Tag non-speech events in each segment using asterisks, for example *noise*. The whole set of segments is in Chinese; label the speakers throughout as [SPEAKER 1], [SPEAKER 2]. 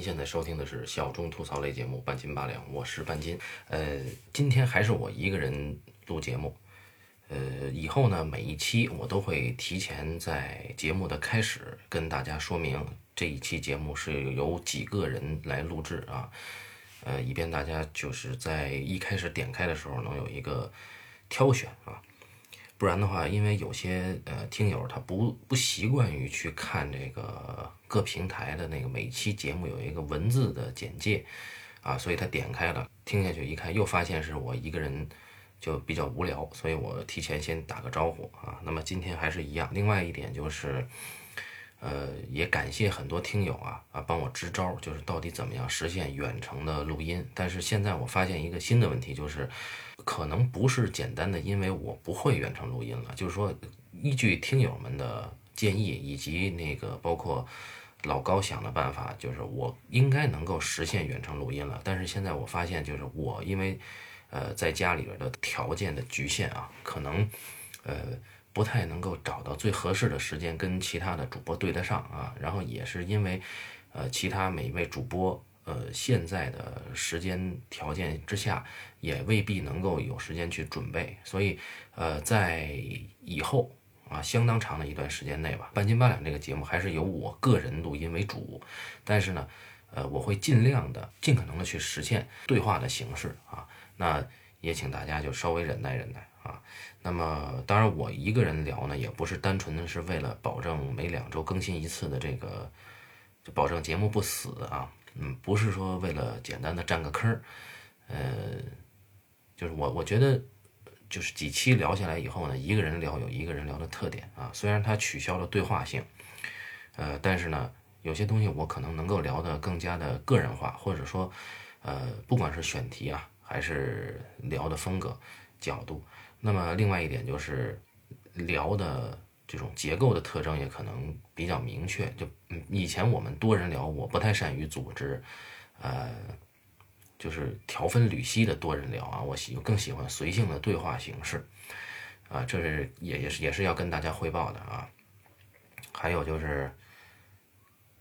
[SPEAKER 1] 您现在收听的是小众吐槽类节目《半斤八两》，我是半斤。呃，今天还是我一个人录节目。呃，以后呢，每一期我都会提前在节目的开始跟大家说明这一期节目是由几个人来录制啊，呃，以便大家就是在一开始点开的时候能有一个挑选啊。不然的话，因为有些呃听友他不不习惯于去看这个各平台的那个每期节目有一个文字的简介啊，所以他点开了听下去一看，又发现是我一个人就比较无聊，所以我提前先打个招呼啊。那么今天还是一样，另外一点就是。呃，也感谢很多听友啊啊帮我支招，就是到底怎么样实现远程的录音。但是现在我发现一个新的问题，就是可能不是简单的因为我不会远程录音了，就是说依据听友们的建议以及那个包括老高想的办法，就是我应该能够实现远程录音了。但是现在我发现，就是我因为呃在家里边的条件的局限啊，可能呃。不太能够找到最合适的时间跟其他的主播对得上啊，然后也是因为，呃，其他每一位主播，呃，现在的时间条件之下，也未必能够有时间去准备，所以，呃，在以后啊，相当长的一段时间内吧，半斤八两这个节目还是由我个人录音为主，但是呢，呃，我会尽量的、尽可能的去实现对话的形式啊，那也请大家就稍微忍耐忍耐。啊，那么当然我一个人聊呢，也不是单纯的是为了保证每两周更新一次的这个，就保证节目不死啊，嗯，不是说为了简单的占个坑儿，呃，就是我我觉得就是几期聊下来以后呢，一个人聊有一个人聊的特点啊，虽然它取消了对话性，呃，但是呢，有些东西我可能能够聊得更加的个人化，或者说，呃，不管是选题啊，还是聊的风格角度。那么另外一点就是聊的这种结构的特征也可能比较明确。就以前我们多人聊，我不太善于组织，呃，就是条分缕析的多人聊啊，我喜更喜欢随性的对话形式，啊，这是也也是也是要跟大家汇报的啊。还有就是，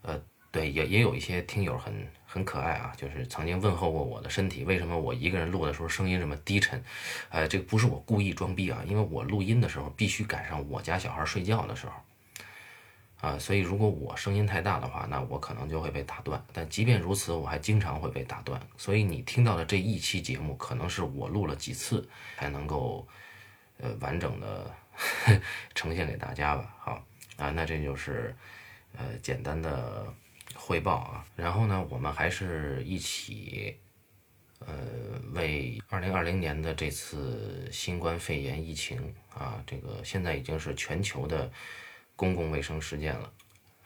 [SPEAKER 1] 呃。对，也也有一些听友很很可爱啊，就是曾经问候过我的身体，为什么我一个人录的时候声音这么低沉？呃，这个不是我故意装逼啊，因为我录音的时候必须赶上我家小孩睡觉的时候，啊，所以如果我声音太大的话，那我可能就会被打断。但即便如此，我还经常会被打断，所以你听到的这一期节目，可能是我录了几次才能够呃完整的 *laughs* 呈现给大家吧。好啊，那这就是呃简单的。汇报啊，然后呢，我们还是一起，呃，为二零二零年的这次新冠肺炎疫情啊，这个现在已经是全球的公共卫生事件了，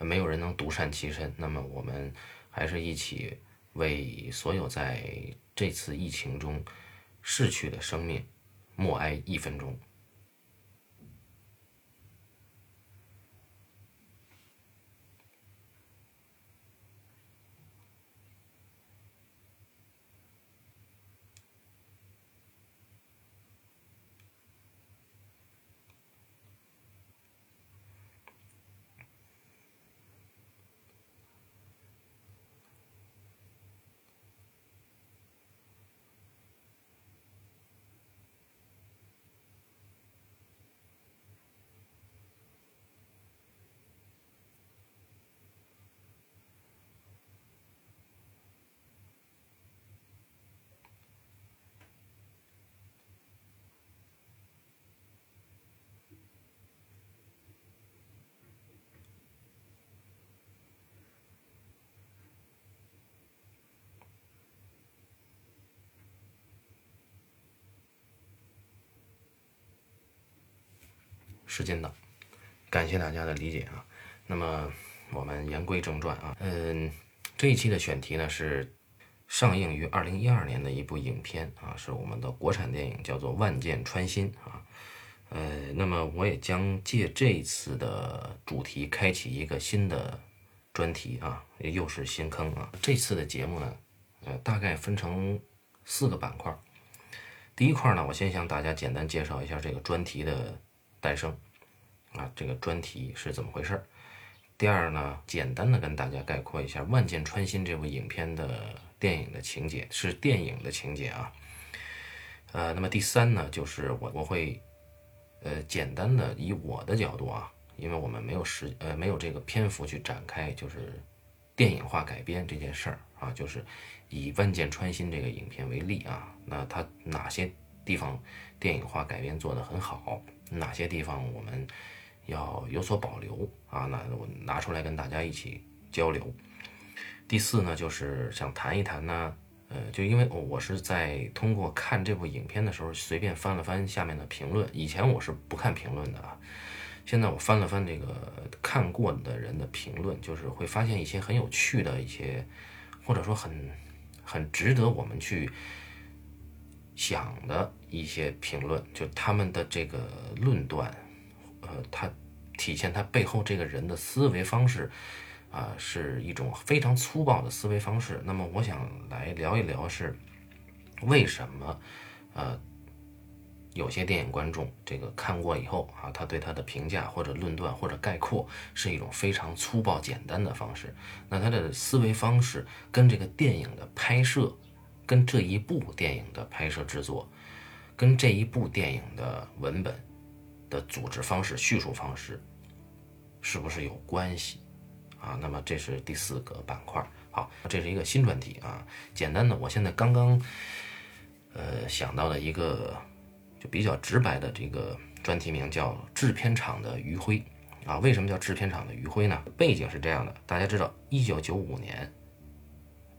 [SPEAKER 1] 没有人能独善其身。那么，我们还是一起为所有在这次疫情中逝去的生命默哀一分钟。时间到，感谢大家的理解啊。那么我们言归正传啊，嗯，这一期的选题呢是上映于二零一二年的一部影片啊，是我们的国产电影，叫做《万箭穿心》啊。呃，那么我也将借这一次的主题开启一个新的专题啊，又是新坑啊。这次的节目呢，呃，大概分成四个板块。第一块呢，我先向大家简单介绍一下这个专题的诞生。啊，这个专题是怎么回事第二呢，简单的跟大家概括一下《万箭穿心》这部影片的电影的情节，是电影的情节啊。呃，那么第三呢，就是我我会呃简单的以我的角度啊，因为我们没有时呃没有这个篇幅去展开，就是电影化改编这件事儿啊，就是以《万箭穿心》这个影片为例啊，那它哪些地方电影化改编做得很好，哪些地方我们。要有所保留啊，那我拿出来跟大家一起交流。第四呢，就是想谈一谈呢，呃，就因为我是在通过看这部影片的时候，随便翻了翻下面的评论。以前我是不看评论的啊，现在我翻了翻这个看过的人的评论，就是会发现一些很有趣的一些，或者说很很值得我们去想的一些评论，就他们的这个论断。呃，它体现他背后这个人的思维方式，啊，是一种非常粗暴的思维方式。那么，我想来聊一聊是为什么，呃，有些电影观众这个看过以后啊，他对他的评价或者论断或者概括是一种非常粗暴简单的方式。那他的思维方式跟这个电影的拍摄，跟这一部电影的拍摄制作，跟这一部电影的文本。的组织方式、叙述方式是不是有关系啊？那么这是第四个板块。好，这是一个新专题啊。简单的，我现在刚刚呃想到的一个就比较直白的这个专题名叫“制片厂的余晖”啊。为什么叫制片厂的余晖呢？背景是这样的：大家知道，一九九五年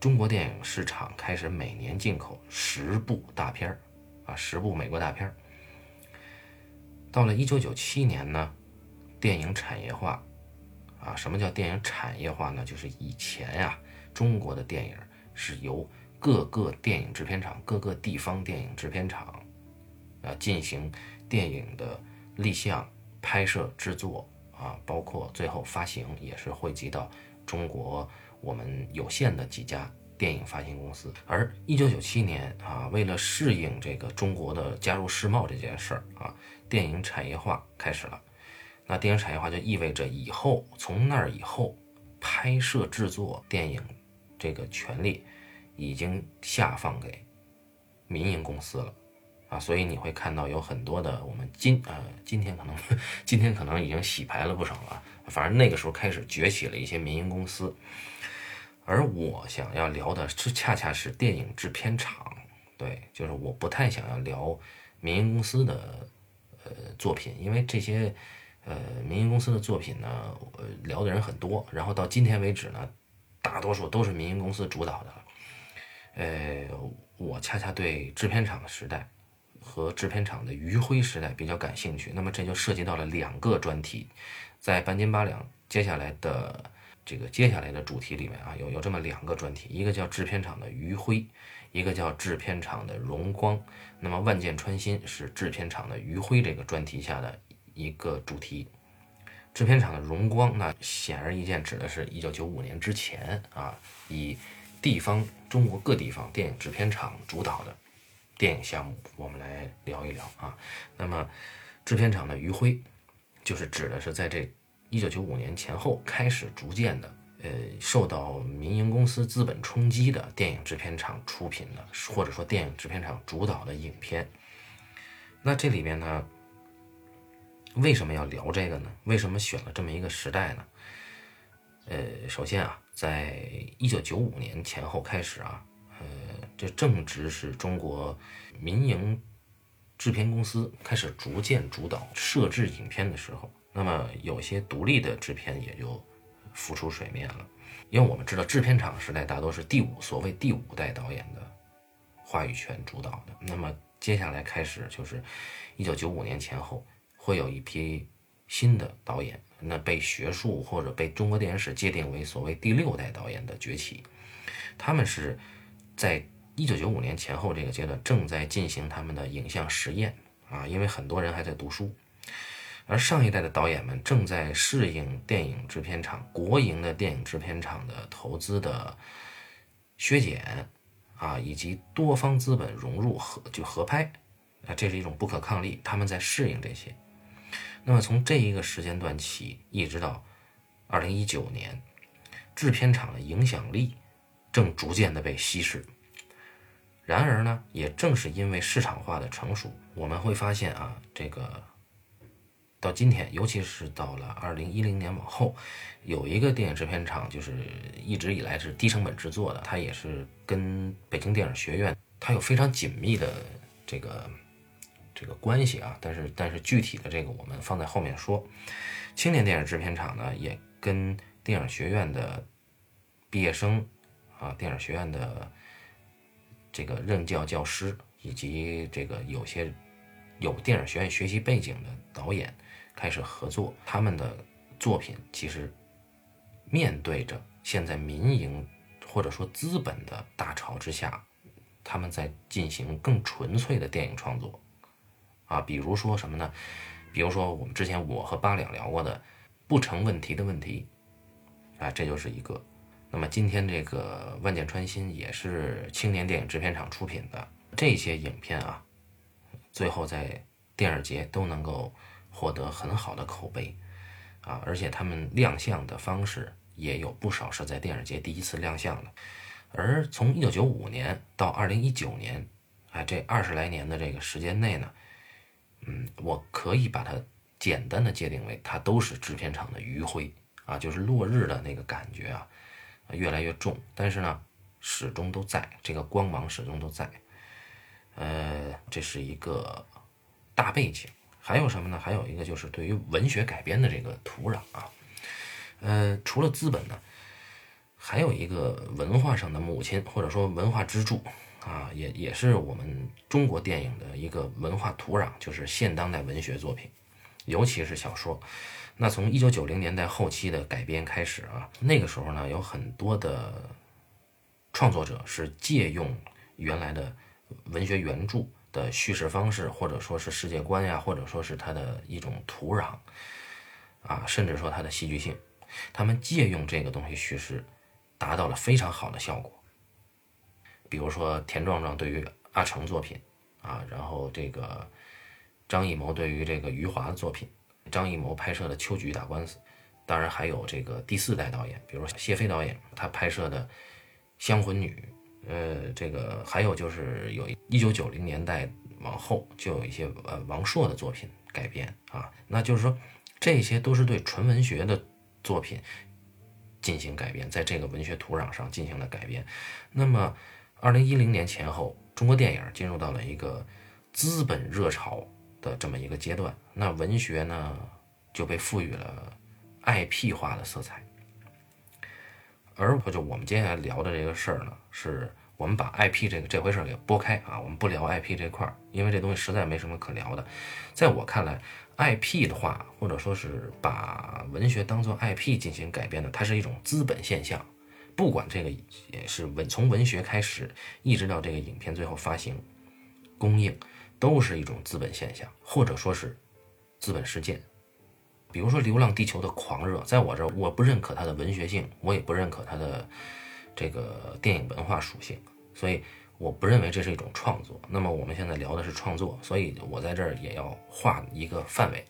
[SPEAKER 1] 中国电影市场开始每年进口十部大片儿啊，十部美国大片儿。到了一九九七年呢，电影产业化，啊，什么叫电影产业化呢？就是以前呀，中国的电影是由各个电影制片厂、各个地方电影制片厂，啊，进行电影的立项、拍摄、制作，啊，包括最后发行，也是汇集到中国我们有限的几家电影发行公司。而一九九七年啊，为了适应这个中国的加入世贸这件事儿啊。电影产业化开始了，那电影产业化就意味着以后从那儿以后，拍摄制作电影这个权利已经下放给民营公司了啊，所以你会看到有很多的我们今呃今天可能 *laughs* 今天可能已经洗牌了不少了，反正那个时候开始崛起了一些民营公司，而我想要聊的是恰恰是电影制片厂，对，就是我不太想要聊民营公司的。呃，作品，因为这些呃民营公司的作品呢，呃聊的人很多，然后到今天为止呢，大多数都是民营公司主导的。呃，我恰恰对制片厂时代和制片厂的余晖时代比较感兴趣，那么这就涉及到了两个专题，在半斤八两接下来的这个接下来的主题里面啊，有有这么两个专题，一个叫制片厂的余晖。一个叫制片厂的荣光，那么万箭穿心是制片厂的余晖这个专题下的一个主题。制片厂的荣光，那显而易见指的是一九九五年之前啊，以地方中国各地方电影制片厂主导的电影项目，我们来聊一聊啊。那么制片厂的余晖，就是指的是在这一九九五年前后开始逐渐的。呃，受到民营公司资本冲击的电影制片厂出品的，或者说电影制片厂主导的影片，那这里面呢，为什么要聊这个呢？为什么选了这么一个时代呢？呃，首先啊，在一九九五年前后开始啊，呃，这正值是中国民营制片公司开始逐渐主导摄制影片的时候，那么有些独立的制片也就。浮出水面了，因为我们知道制片厂时代大多是第五所谓第五代导演的话语权主导的。那么接下来开始就是一九九五年前后，会有一批新的导演，那被学术或者被中国电影史界定为所谓第六代导演的崛起。他们是在一九九五年前后这个阶段正在进行他们的影像实验啊，因为很多人还在读书。而上一代的导演们正在适应电影制片厂、国营的电影制片厂的投资的削减啊，以及多方资本融入合就合拍啊，这是一种不可抗力。他们在适应这些。那么从这一个时间段起，一直到二零一九年，制片厂的影响力正逐渐的被稀释。然而呢，也正是因为市场化的成熟，我们会发现啊，这个到今天，尤其是到了二零一零年往后，有一个电影制片厂，就是一直以来是低成本制作的，它也是跟北京电影学院，它有非常紧密的这个这个关系啊。但是但是具体的这个我们放在后面说。青年电影制片厂呢，也跟电影学院的毕业生啊，电影学院的这个任教教师，以及这个有些有电影学院学习背景的导演开始合作。他们的作品其实面对着现在民营或者说资本的大潮之下，他们在进行更纯粹的电影创作啊，比如说什么呢？比如说，我们之前我和八两聊过的不成问题的问题，啊，这就是一个。那么今天这个万箭穿心也是青年电影制片厂出品的这些影片啊，最后在电影节都能够获得很好的口碑啊，而且他们亮相的方式也有不少是在电影节第一次亮相的。而从一九九五年到二零一九年，啊，这二十来年的这个时间内呢。嗯，我可以把它简单的界定为，它都是制片厂的余晖啊，就是落日的那个感觉啊，越来越重，但是呢，始终都在，这个光芒始终都在。呃，这是一个大背景，还有什么呢？还有一个就是对于文学改编的这个土壤啊，呃，除了资本呢，还有一个文化上的母亲，或者说文化支柱。啊，也也是我们中国电影的一个文化土壤，就是现当代文学作品，尤其是小说。那从一九九零年代后期的改编开始啊，那个时候呢，有很多的创作者是借用原来的文学原著的叙事方式，或者说是世界观呀，或者说是它的一种土壤啊，甚至说它的戏剧性，他们借用这个东西叙事，达到了非常好的效果。比如说田壮壮对于阿成作品啊，然后这个张艺谋对于这个余华的作品，张艺谋拍摄的《秋菊打官司》，当然还有这个第四代导演，比如谢飞导演他拍摄的《香魂女》，呃，这个还有就是有一九九零年代往后就有一些呃王朔的作品改编啊，那就是说这些都是对纯文学的作品进行改编，在这个文学土壤上进行了改编，那么。二零一零年前后，中国电影进入到了一个资本热潮的这么一个阶段，那文学呢就被赋予了 IP 化的色彩。而就我们接下来聊的这个事儿呢，是我们把 IP 这个这回事儿给拨开啊，我们不聊 IP 这块儿，因为这东西实在没什么可聊的。在我看来，IP 的话，或者说是把文学当做 IP 进行改编的，它是一种资本现象。不管这个也是文从文学开始，一直到这个影片最后发行、公映，都是一种资本现象，或者说是资本事件。比如说《流浪地球》的狂热，在我这儿，我不认可它的文学性，我也不认可它的这个电影文化属性，所以我不认为这是一种创作。那么我们现在聊的是创作，所以我在这儿也要画一个范围。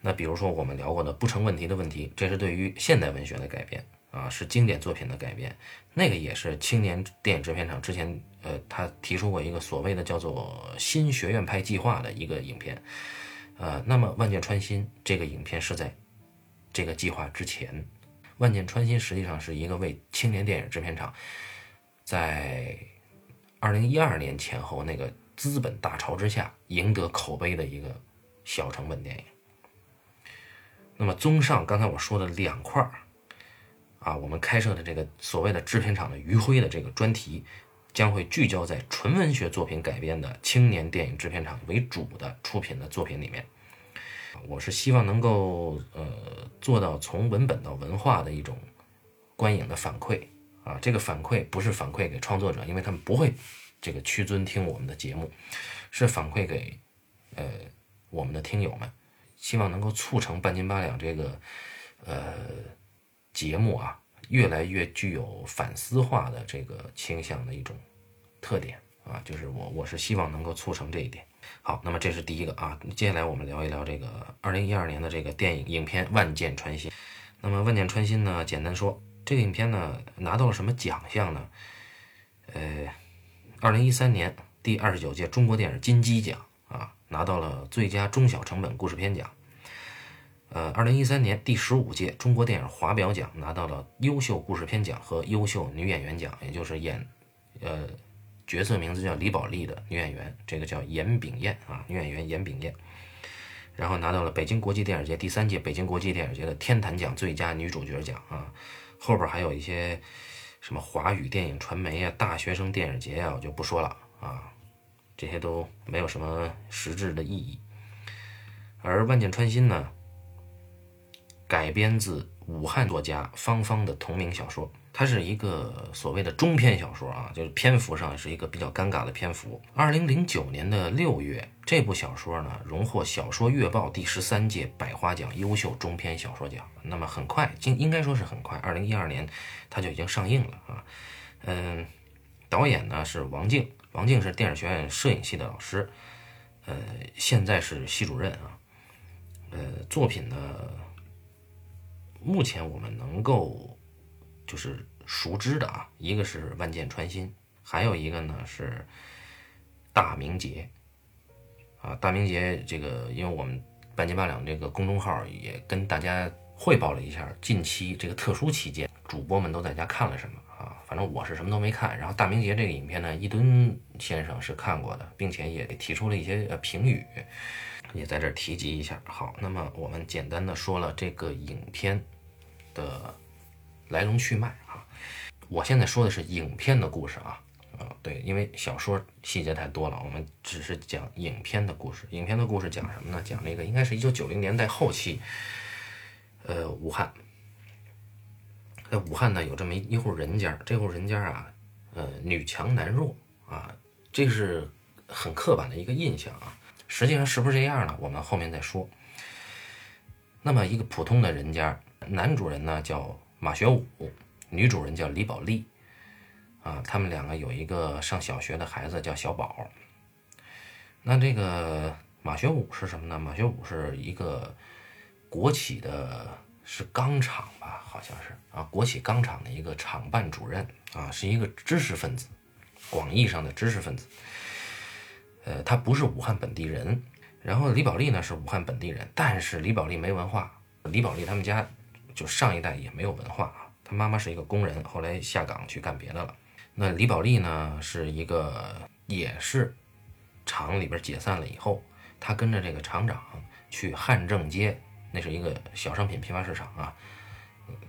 [SPEAKER 1] 那比如说我们聊过的不成问题的问题，这是对于现代文学的改编。啊，是经典作品的改编，那个也是青年电影制片厂之前，呃，他提出过一个所谓的叫做“新学院派计划”的一个影片，呃，那么《万箭穿心》这个影片是在这个计划之前，《万箭穿心》实际上是一个为青年电影制片厂在二零一二年前后那个资本大潮之下赢得口碑的一个小成本电影。那么，综上刚才我说的两块儿。啊，我们开设的这个所谓的制片厂的余晖的这个专题，将会聚焦在纯文学作品改编的青年电影制片厂为主的出品的作品里面。我是希望能够呃做到从文本到文化的一种观影的反馈啊，这个反馈不是反馈给创作者，因为他们不会这个屈尊听我们的节目，是反馈给呃我们的听友们，希望能够促成半斤八两这个呃。节目啊，越来越具有反思化的这个倾向的一种特点啊，就是我我是希望能够促成这一点。好，那么这是第一个啊，接下来我们聊一聊这个二零一二年的这个电影影片《万箭穿心》。那么万箭穿心呢，简单说，这个影片呢拿到了什么奖项呢？呃，二零一三年第二十九届中国电影金鸡奖啊，拿到了最佳中小成本故事片奖。呃，二零一三年第十五届中国电影华表奖拿到了优秀故事片奖和优秀女演员奖，也就是演，呃，角色名字叫李宝莉的女演员，这个叫严炳燕啊，女演员严炳燕。然后拿到了北京国际电影节第三届北京国际电影节的天坛奖最佳女主角奖啊，后边还有一些什么华语电影传媒啊、大学生电影节啊，我就不说了啊，这些都没有什么实质的意义。而万箭穿心呢？改编自武汉作家方方的同名小说，它是一个所谓的中篇小说啊，就是篇幅上是一个比较尴尬的篇幅。二零零九年的六月，这部小说呢荣获《小说月报》第十三届百花奖优秀中篇小说奖。那么很快，应应该说是很快，二零一二年它就已经上映了啊。嗯，导演呢是王静，王静是电影学院摄影系的老师，呃，现在是系主任啊。呃，作品呢。目前我们能够就是熟知的啊，一个是万箭穿心，还有一个呢是大明劫啊。大明劫这个，因为我们半斤八两这个公众号也跟大家汇报了一下近期这个特殊期间主播们都在家看了什么啊。反正我是什么都没看。然后大明劫这个影片呢，一吨先生是看过的，并且也提出了一些呃评语，也在这提及一下。好，那么我们简单的说了这个影片。的来龙去脉啊，我现在说的是影片的故事啊，啊对，因为小说细节太多了，我们只是讲影片的故事。影片的故事讲什么呢？讲那个应该是一九九零年代后期，呃，武汉，在武汉呢有这么一户人家，这户人家啊，呃，女强男弱啊，这是很刻板的一个印象啊，实际上是不是这样呢？我们后面再说。那么一个普通的人家。男主人呢叫马学武，女主人叫李宝莉，啊，他们两个有一个上小学的孩子叫小宝。那这个马学武是什么呢？马学武是一个国企的，是钢厂吧，好像是啊，国企钢厂的一个厂办主任啊，是一个知识分子，广义上的知识分子。呃，他不是武汉本地人。然后李宝莉呢是武汉本地人，但是李宝莉没文化，李宝莉他们家。就上一代也没有文化啊，他妈妈是一个工人，后来下岗去干别的了。那李宝莉呢，是一个也是厂里边解散了以后，他跟着这个厂长去汉正街，那是一个小商品批发市场啊，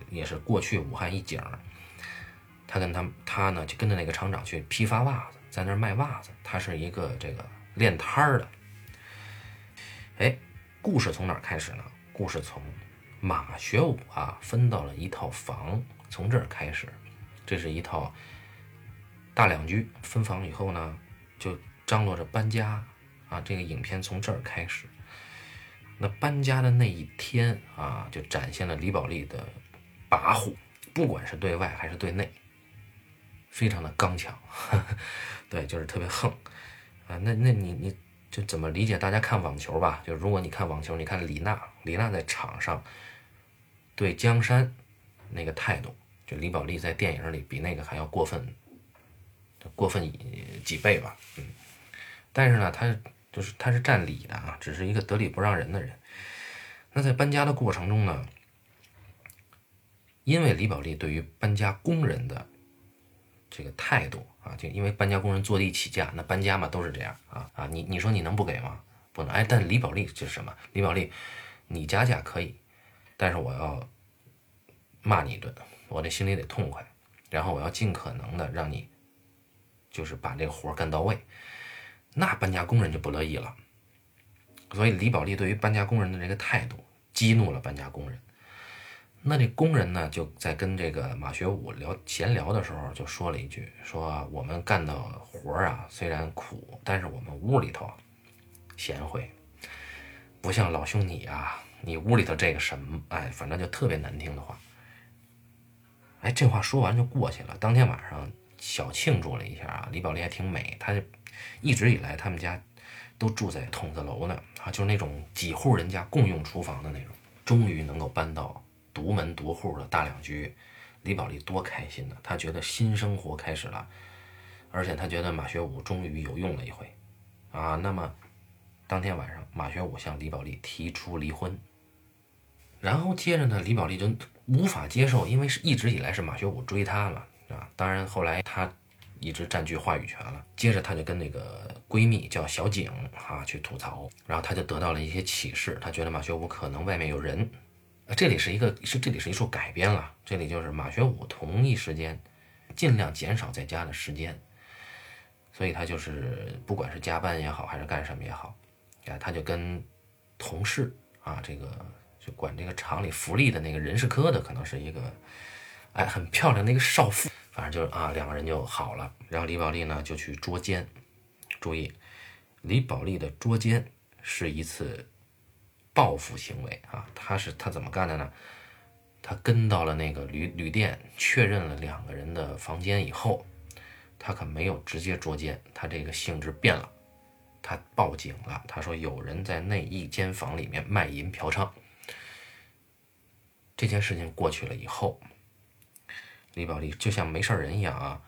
[SPEAKER 1] 也是过去武汉一景。他跟他他呢就跟着那个厂长去批发袜子，在那儿卖袜子。他是一个这个练摊儿的。哎，故事从哪儿开始呢？故事从。马学武啊，分到了一套房，从这儿开始，这是一套大两居。分房以后呢，就张罗着搬家啊。这个影片从这儿开始。那搬家的那一天啊，就展现了李宝莉的跋扈，不管是对外还是对内，非常的刚强。对，就是特别横啊。那那你你就怎么理解？大家看网球吧，就如果你看网球，你看李娜，李娜在场上。对江山那个态度，就李宝莉在电影里比那个还要过分，过分几倍吧，嗯。但是呢，他就是他是占理的啊，只是一个得理不让人的人。那在搬家的过程中呢，因为李宝莉对于搬家工人的这个态度啊，就因为搬家工人坐地起价，那搬家嘛都是这样啊啊，你你说你能不给吗？不能。哎，但李宝莉是什么？李宝莉，你加价可以。但是我要骂你一顿，我这心里得痛快，然后我要尽可能的让你，就是把这个活干到位。那搬家工人就不乐意了，所以李宝莉对于搬家工人的这个态度激怒了搬家工人。那这工人呢，就在跟这个马学武聊闲聊的时候，就说了一句：说我们干的活啊，虽然苦，但是我们屋里头贤惠，不像老兄你啊。你屋里头这个什么？哎，反正就特别难听的话。哎，这话说完就过去了。当天晚上小庆祝了一下啊，李宝莉还挺美。她一直以来他们家都住在筒子楼呢啊，就是那种几户人家共用厨房的那种。终于能够搬到独门独户的大两居，李宝莉多开心呢！他觉得新生活开始了，而且他觉得马学武终于有用了一回啊。那么当天晚上，马学武向李宝莉提出离婚，然后接着呢，李宝莉就无法接受，因为是一直以来是马学武追她嘛啊。当然后来她一直占据话语权了，接着她就跟那个闺蜜叫小景啊去吐槽，然后她就得到了一些启示，她觉得马学武可能外面有人。这里是一个是这里是一处改编了，这里就是马学武同一时间尽量减少在家的时间，所以他就是不管是加班也好，还是干什么也好，啊，他就跟同事啊，这个就管这个厂里福利的那个人事科的，可能是一个哎很漂亮的一个少妇，反正就是啊两个人就好了，然后李宝莉呢就去捉奸，注意，李宝莉的捉奸是一次。报复行为啊，他是他怎么干的呢？他跟到了那个旅旅店，确认了两个人的房间以后，他可没有直接捉奸，他这个性质变了，他报警了。他说有人在那一间房里面卖淫嫖娼。这件事情过去了以后，李宝莉就像没事人一样啊，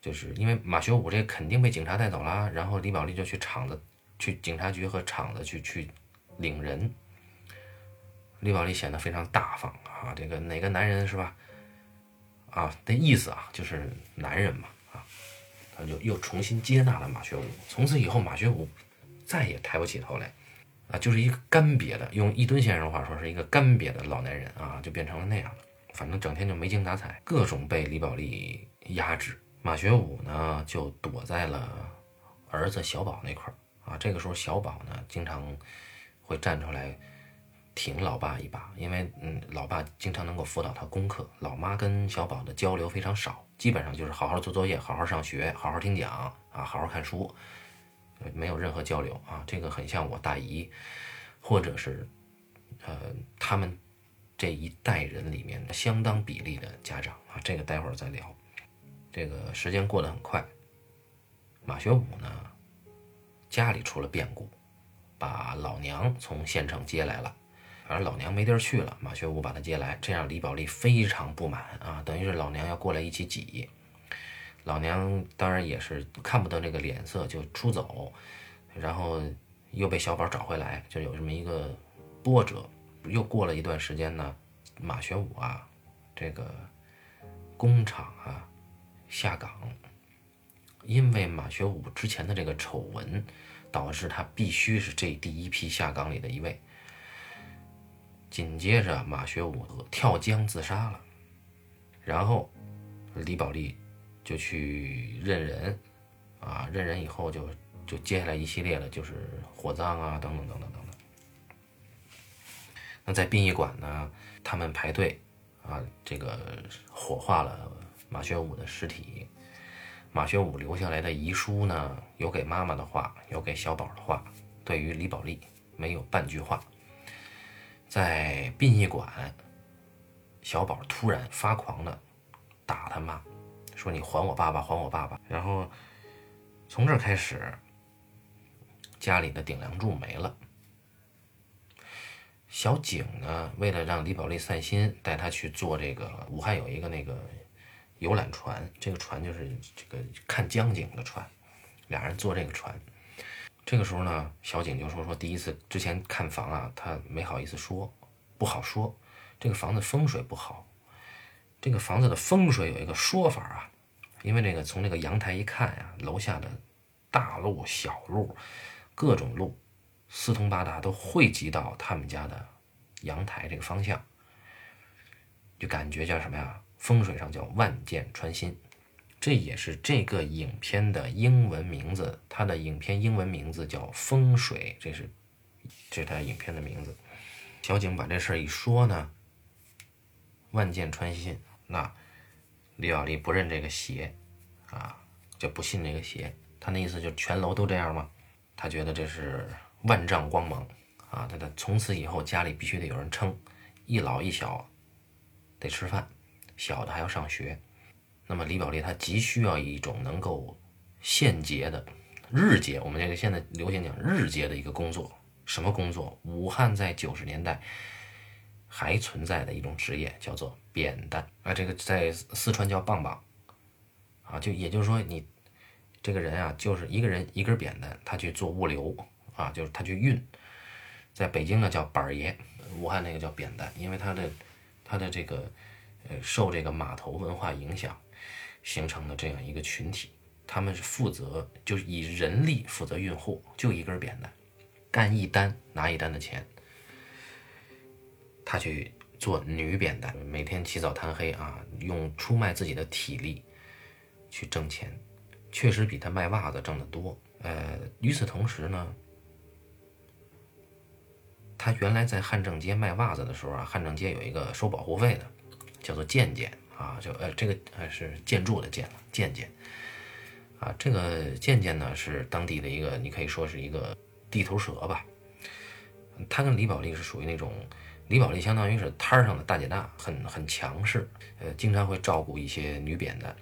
[SPEAKER 1] 就是因为马学武这肯定被警察带走了，然后李宝莉就去厂子，去警察局和厂子去去。领人，李宝莉显得非常大方啊！这个哪个男人是吧？啊，那意思啊，就是男人嘛啊，他就又重新接纳了马学武。从此以后，马学武再也抬不起头来啊，就是一个干瘪的，用一吨先生话说，是一个干瘪的老男人啊，就变成了那样的。反正整天就没精打采，各种被李宝莉压制。马学武呢，就躲在了儿子小宝那块儿啊。这个时候，小宝呢，经常。会站出来挺老爸一把，因为嗯，老爸经常能够辅导他功课。老妈跟小宝的交流非常少，基本上就是好好做作业、好好上学、好好听讲啊、好好看书，没有任何交流啊。这个很像我大姨，或者是呃他们这一代人里面相当比例的家长啊。这个待会儿再聊。这个时间过得很快，马学武呢家里出了变故。把老娘从县城接来了，反正老娘没地儿去了，马学武把她接来，这让李宝莉非常不满啊，等于是老娘要过来一起挤。老娘当然也是看不得这个脸色，就出走，然后又被小宝找回来，就有这么一个波折。又过了一段时间呢，马学武啊，这个工厂啊下岗，因为马学武之前的这个丑闻。导致他必须是这第一批下岗里的一位。紧接着，马学武跳江自杀了，然后李宝莉就去认人，啊，认人以后就就接下来一系列的就是火葬啊，等等等等等等。那在殡仪馆呢，他们排队啊，这个火化了马学武的尸体。马学武留下来的遗书呢，有给妈妈的话，有给小宝的话，对于李宝莉没有半句话。在殡仪馆，小宝突然发狂的打他妈，说：“你还我爸爸，还我爸爸！”然后从这开始，家里的顶梁柱没了。小景呢，为了让李宝莉散心，带她去做这个武汉有一个那个。游览船，这个船就是这个看江景的船，俩人坐这个船。这个时候呢，小景就说说第一次之前看房啊，他没好意思说，不好说，这个房子风水不好。这个房子的风水有一个说法啊，因为这个从那个阳台一看呀，楼下的大路、小路，各种路，四通八达都汇集到他们家的阳台这个方向，就感觉叫什么呀？风水上叫万箭穿心，这也是这个影片的英文名字。它的影片英文名字叫《风水》，这是这是它影片的名字。小景把这事儿一说呢，万箭穿心。那李小丽不认这个邪啊，就不信这个邪。他那意思就全楼都这样吗？他觉得这是万丈光芒啊！他的从此以后家里必须得有人撑，一老一小得吃饭。小的还要上学，那么李宝莉她急需要一种能够现结的日结，我们这个现在流行讲日结的一个工作。什么工作？武汉在九十年代还存在的一种职业，叫做扁担啊。这个在四川叫棒棒啊，就也就是说你这个人啊，就是一个人一根扁担，他去做物流啊，就是他去运。在北京呢叫板儿爷，武汉那个叫扁担，因为他的他的这个呃受这个码头文化影响形成的这样一个群体，他们是负责就是以人力负责运货，就一根扁担，干一单拿一单的钱。他去做女扁担，每天起早贪黑啊，用出卖自己的体力去挣钱，确实比他卖袜子挣得多。呃，与此同时呢，他原来在汉正街卖袜子的时候啊，汉正街有一个收保护费的，叫做健健啊，就呃这个呃是建筑的建健健啊，这个健健呢是当地的一个，你可以说是一个地头蛇吧。他跟李宝莉是属于那种。李宝莉相当于是摊儿上的大姐大，很很强势，呃，经常会照顾一些女扁担，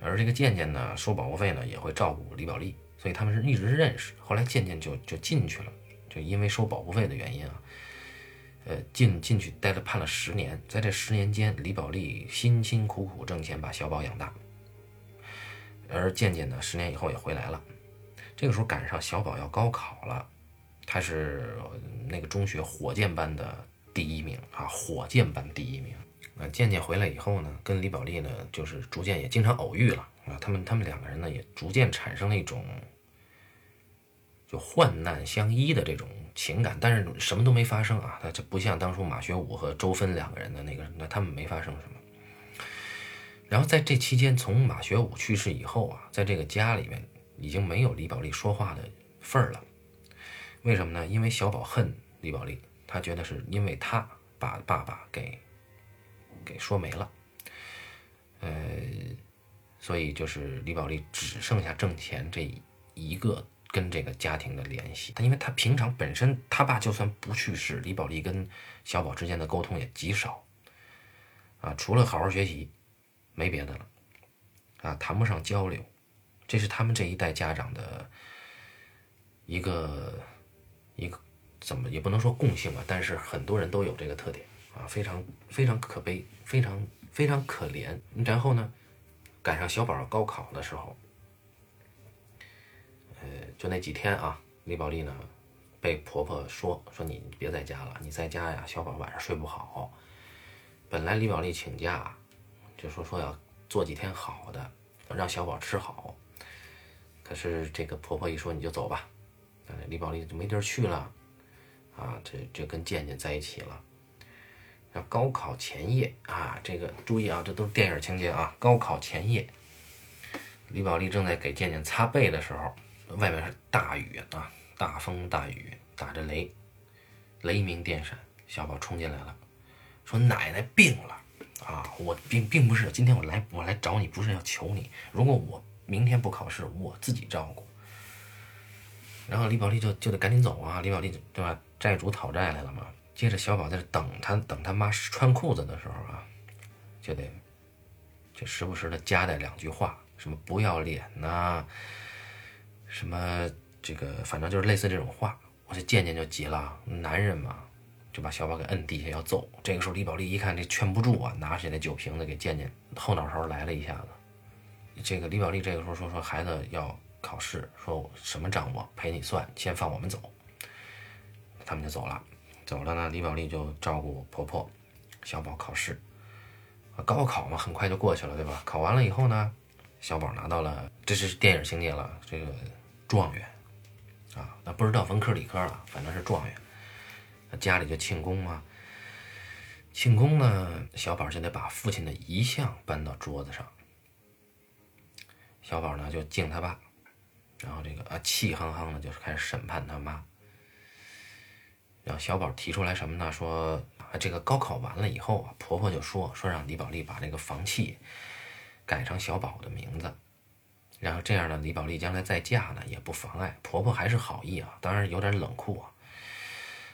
[SPEAKER 1] 而这个健健呢，收保护费呢，也会照顾李宝莉，所以他们是一直认识。后来健健就就进去了，就因为收保护费的原因啊，呃，进进去待了判了十年，在这十年间，李宝莉辛辛苦苦挣钱把小宝养大，而健健呢，十年以后也回来了，这个时候赶上小宝要高考了，他是那个中学火箭班的。第一名啊，火箭班第一名。啊，健健回来以后呢，跟李宝莉呢，就是逐渐也经常偶遇了啊。他们他们两个人呢，也逐渐产生了一种就患难相依的这种情感，但是什么都没发生啊。他这不像当初马学武和周芬两个人的那个，那他们没发生什么。然后在这期间，从马学武去世以后啊，在这个家里面已经没有李宝莉说话的份儿了。为什么呢？因为小宝恨李宝莉。他觉得是因为他把爸爸给给说没了，呃，所以就是李宝莉只剩下挣钱这一个跟这个家庭的联系。他因为他平常本身他爸就算不去世，李宝莉跟小宝之间的沟通也极少，啊，除了好好学习，没别的了，啊，谈不上交流。这是他们这一代家长的一个一个。怎么也不能说共性吧，但是很多人都有这个特点啊，非常非常可悲，非常非常可怜。然后呢，赶上小宝高考的时候，就那几天啊，李宝莉呢被婆婆说说你别在家了，你在家呀，小宝晚上睡不好。本来李宝莉请假，就说说要做几天好的，让小宝吃好。可是这个婆婆一说你就走吧，李宝莉就没地儿去了。啊，这这跟健健在一起了。那高考前夜啊，这个注意啊，这都是电影情节啊。高考前夜，李宝莉正在给健健擦背的时候，外面是大雨啊，大风大雨，打着雷，雷鸣电闪。小宝冲进来了，说：“奶奶病了啊，我并并不是今天我来我来找你，不是要求你。如果我明天不考试，我自己照顾。”然后李宝莉就就得赶紧走啊，李宝莉对吧？债主讨债来了嘛？接着小宝在这等他，等他妈穿裤子的时候啊，就得就时不时的夹带两句话，什么不要脸呐，什么这个反正就是类似这种话。我这渐渐就急了，男人嘛，就把小宝给摁地下要揍。这个时候李宝莉一看这劝不住啊，拿起来酒瓶子给渐渐后脑勺来了一下子。这个李宝莉这个时候说说孩子要考试，说什么账我陪你算，先放我们走。他们就走了，走了呢。李宝莉就照顾婆婆，小宝考试，高考嘛，很快就过去了，对吧？考完了以后呢，小宝拿到了，这是电影情节了，这个状元啊，那不知道文科理科了，反正是状元。家里就庆功嘛，庆功呢，小宝就得把父亲的遗像搬到桌子上。小宝呢就敬他爸，然后这个啊气哼哼的，就是开始审判他妈。然后小宝提出来什么呢？说啊，这个高考完了以后啊，婆婆就说说让李宝莉把这个房契改成小宝的名字，然后这样呢，李宝莉将来再嫁呢也不妨碍。婆婆还是好意啊，当然有点冷酷啊。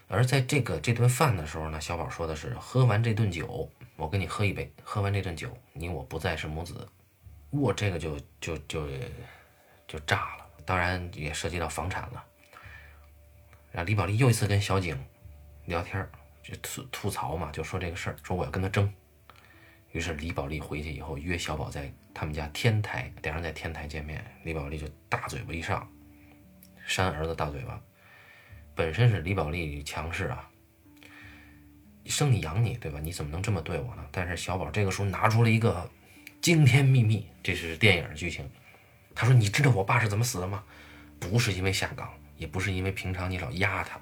[SPEAKER 1] 而在这个这顿饭的时候呢，小宝说的是喝完这顿酒，我跟你喝一杯，喝完这顿酒，你我不再是母子。我这个就就就就炸了，当然也涉及到房产了。然后李宝莉又一次跟小景聊天就吐吐槽嘛，就说这个事儿，说我要跟他争。于是李宝莉回去以后约小宝在他们家天台，两人在天台见面。李宝莉就大嘴巴一上，扇儿子大嘴巴。本身是李宝莉强势啊，生你养你，对吧？你怎么能这么对我呢？但是小宝这个时候拿出了一个惊天秘密，这是电影剧情。他说：“你知道我爸是怎么死的吗？不是因为下岗，也不是因为平常你老压他，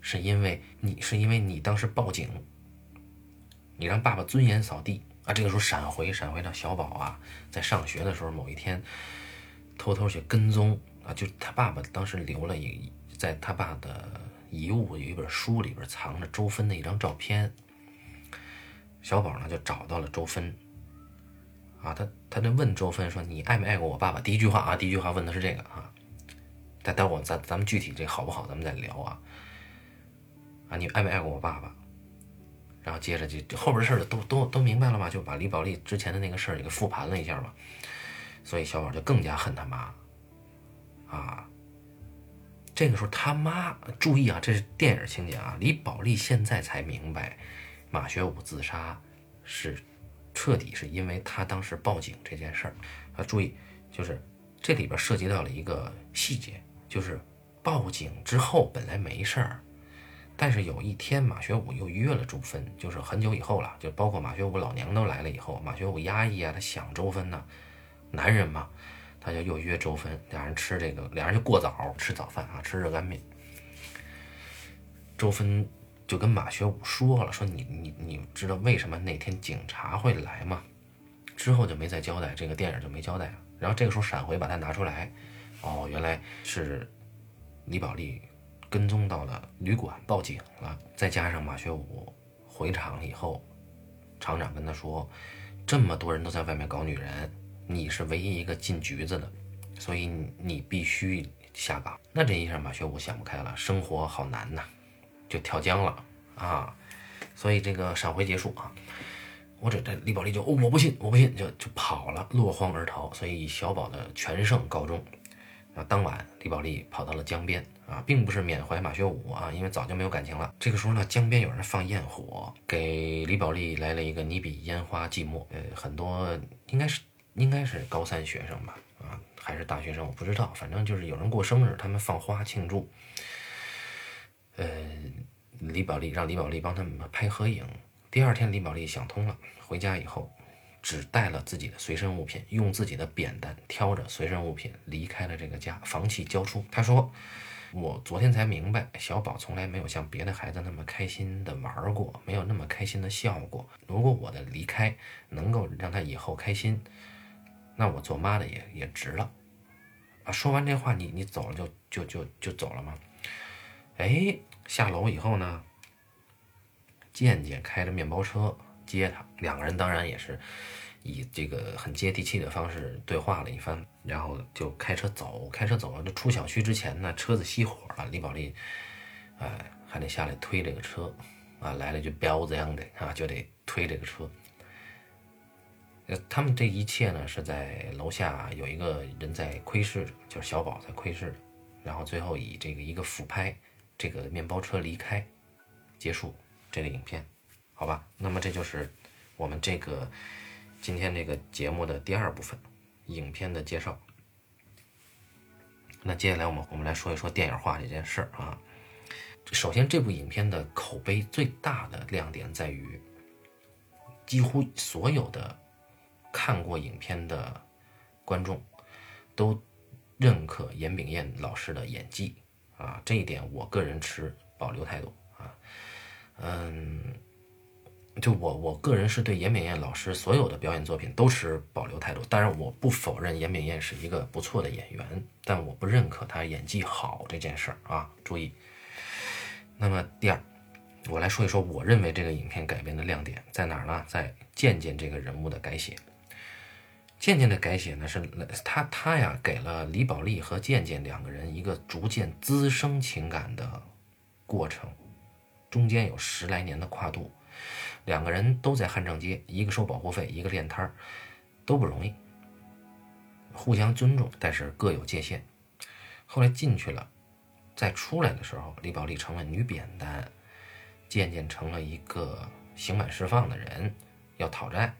[SPEAKER 1] 是因为你是因为你当时报警。”你让爸爸尊严扫地啊！这个时候闪回，闪回到小宝啊，在上学的时候，某一天偷偷去跟踪啊，就他爸爸当时留了一，在他爸的遗物有一本书里边藏着周芬的一张照片。小宝呢就找到了周芬啊，他他就问周芬说：“你爱没爱过我爸爸？”第一句话啊，第一句话问的是这个啊。待待会咱咱们具体这好不好，咱们再聊啊。啊，你爱没爱过我爸爸？然后接着就后边事儿都都都明白了嘛，就把李宝莉之前的那个事儿给复盘了一下嘛，所以小宝就更加恨他妈啊。这个时候他妈注意啊，这是电影情节啊。李宝莉现在才明白，马学武自杀是彻底是因为他当时报警这件事儿啊。注意，就是这里边涉及到了一个细节，就是报警之后本来没事儿。但是有一天，马学武又约了周芬，就是很久以后了，就包括马学武老娘都来了以后，马学武压抑啊，他想周芬呢，男人嘛，他就又约周芬，俩人吃这个，俩人就过早吃早饭啊，吃热干面。周芬就跟马学武说了，说你你你知道为什么那天警察会来吗？之后就没再交代，这个电影就没交代。然后这个时候闪回把他拿出来，哦，原来是李宝莉。跟踪到了旅馆，报警了。再加上马学武回厂以后，厂长跟他说：“这么多人都在外面搞女人，你是唯一一个进局子的，所以你必须下岗。”那这一下马学武想不开了，生活好难呐，就跳江了啊！所以这个闪回结束啊，我这这李宝莉就哦，我不信，我不信，就就跑了，落荒而逃，所以以小宝的全胜告终。啊，当晚李宝莉跑到了江边。啊，并不是缅怀马学武啊，因为早就没有感情了。这个时候呢，江边有人放焰火，给李宝莉来了一个“你比烟花寂寞”。呃，很多应该是应该是高三学生吧，啊，还是大学生，我不知道。反正就是有人过生日，他们放花庆祝。呃，李宝莉让李宝莉帮他们拍合影。第二天，李宝莉想通了，回家以后只带了自己的随身物品，用自己的扁担挑着随身物品离开了这个家，房契交出。他说。我昨天才明白，小宝从来没有像别的孩子那么开心的玩过，没有那么开心的笑过。如果我的离开能够让他以后开心，那我做妈的也也值了。啊，说完这话，你你走了就就就就走了吗？哎，下楼以后呢，健健开着面包车接他，两个人当然也是。以这个很接地气的方式对话了一番，然后就开车走。开车走了，就出小区之前呢，车子熄火了。李宝莉，哎，还得下来推这个车，啊，来了句“彪子样的”啊，就得推这个车。呃，他们这一切呢，是在楼下有一个人在窥视，就是小宝在窥视，然后最后以这个一个俯拍，这个面包车离开，结束这个影片，好吧？那么这就是我们这个。今天这个节目的第二部分，影片的介绍。那接下来我们我们来说一说电影化这件事儿啊。首先，这部影片的口碑最大的亮点在于，几乎所有的看过影片的观众都认可严炳彦老师的演技啊。这一点，我个人持保留态度啊。嗯。就我我个人是对严炳燕老师所有的表演作品都持保留态度，当然我不否认严炳燕是一个不错的演员，但我不认可他演技好这件事儿啊。注意，那么第二，我来说一说我认为这个影片改编的亮点在哪儿呢？在渐渐这个人物的改写。渐渐的改写呢是他他呀给了李宝莉和渐渐两个人一个逐渐滋生情感的过程，中间有十来年的跨度。两个人都在汉正街，一个收保护费，一个练摊儿，都不容易。互相尊重，但是各有界限。后来进去了，再出来的时候，李宝莉成了女扁担，渐渐成了一个刑满释放的人，要讨债，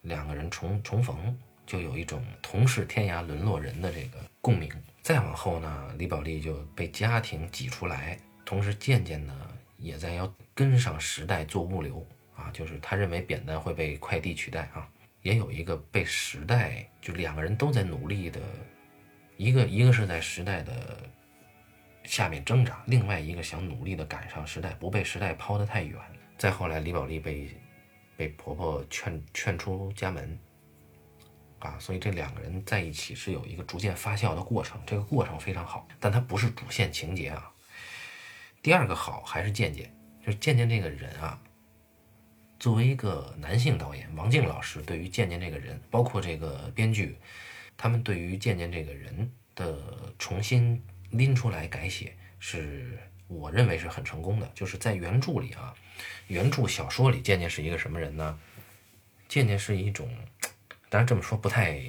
[SPEAKER 1] 两个人重重逢，就有一种同是天涯沦落人的这个共鸣。再往后呢，李宝莉就被家庭挤出来，同时渐渐呢也在要跟上时代做物流啊，就是他认为扁担会被快递取代啊，也有一个被时代就两个人都在努力的，一个一个是在时代的下面挣扎，另外一个想努力的赶上时代，不被时代抛得太远。再后来，李宝莉被被婆婆劝劝出家门。啊，所以这两个人在一起是有一个逐渐发酵的过程，这个过程非常好，但它不是主线情节啊。第二个好还是渐渐，就是渐渐这个人啊，作为一个男性导演，王静老师对于渐渐这个人，包括这个编剧，他们对于渐渐这个人的重新拎出来改写，是我认为是很成功的。就是在原著里啊，原著小说里，渐渐是一个什么人呢？渐渐是一种。当然这么说不太，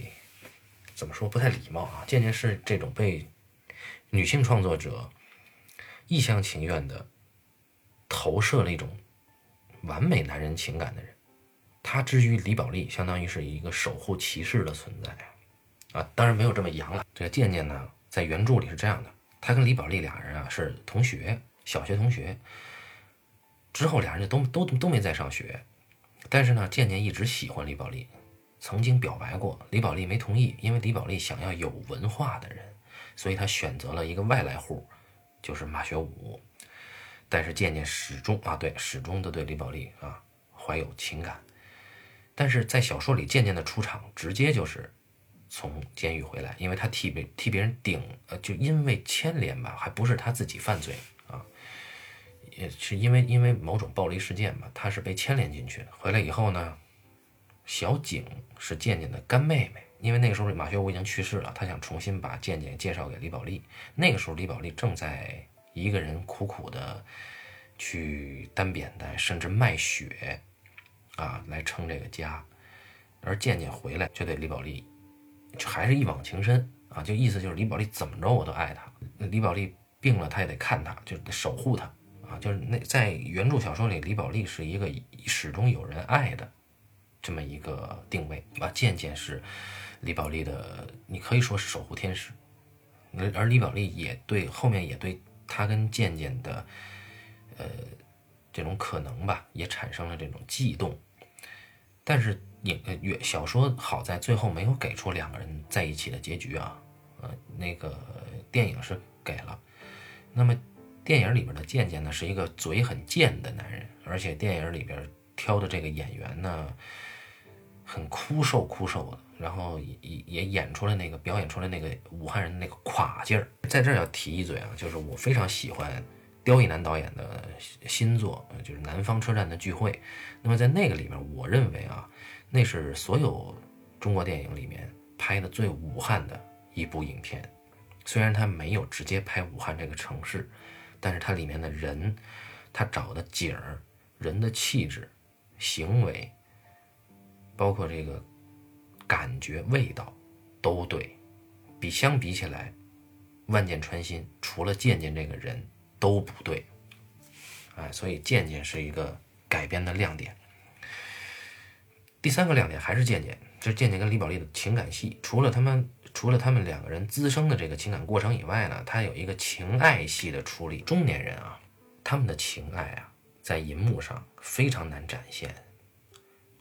[SPEAKER 1] 怎么说不太礼貌啊？渐渐是这种被女性创作者一厢情愿的投射了一种完美男人情感的人。他之于李宝莉，相当于是一个守护骑士的存在啊。当然没有这么洋了。这个渐渐呢，在原著里是这样的：他跟李宝莉俩人啊是同学，小学同学。之后俩人就都都都没再上学，但是呢，渐渐一直喜欢李宝莉。曾经表白过，李宝莉没同意，因为李宝莉想要有文化的人，所以他选择了一个外来户，就是马学武。但是渐渐始终啊，对，始终都对李宝莉啊怀有情感。但是在小说里，渐渐的出场直接就是从监狱回来，因为他替别替别人顶，呃，就因为牵连吧，还不是他自己犯罪啊，也是因为因为某种暴力事件吧，他是被牵连进去的。回来以后呢？小景是渐渐的干妹妹，因为那个时候马学武已经去世了，他想重新把渐渐介绍给李宝莉。那个时候李宝莉正在一个人苦苦的去担扁担，甚至卖血啊来撑这个家，而渐渐回来就对李宝莉就还是一往情深啊，就意思就是李宝莉怎么着我都爱她，李宝莉病了他也得看她，就得守护她啊，就是那在原著小说里，李宝莉是一个始终有人爱的。这么一个定位啊，渐渐是李宝莉的，你可以说是守护天使。而李宝莉也对后面也对他跟渐渐的，呃，这种可能吧，也产生了这种悸动。但是影呃小说好在最后没有给出两个人在一起的结局啊，呃，那个电影是给了。那么电影里边的渐渐呢，是一个嘴很贱的男人，而且电影里边挑的这个演员呢。很枯瘦枯瘦的，然后也也演出了那个表演出来那个武汉人的那个垮劲儿。在这儿要提一嘴啊，就是我非常喜欢刁亦男导演的新作，就是《南方车站的聚会》。那么在那个里面，我认为啊，那是所有中国电影里面拍的最武汉的一部影片。虽然他没有直接拍武汉这个城市，但是它里面的人，他找的景儿、人的气质、行为。包括这个感觉、味道都对，比相比起来，万箭穿心，除了渐渐这个人都不对，哎，所以渐渐是一个改编的亮点。第三个亮点还是渐渐，就是渐渐跟李宝莉的情感戏，除了他们除了他们两个人滋生的这个情感过程以外呢，他有一个情爱戏的处理。中年人啊，他们的情爱啊，在银幕上非常难展现。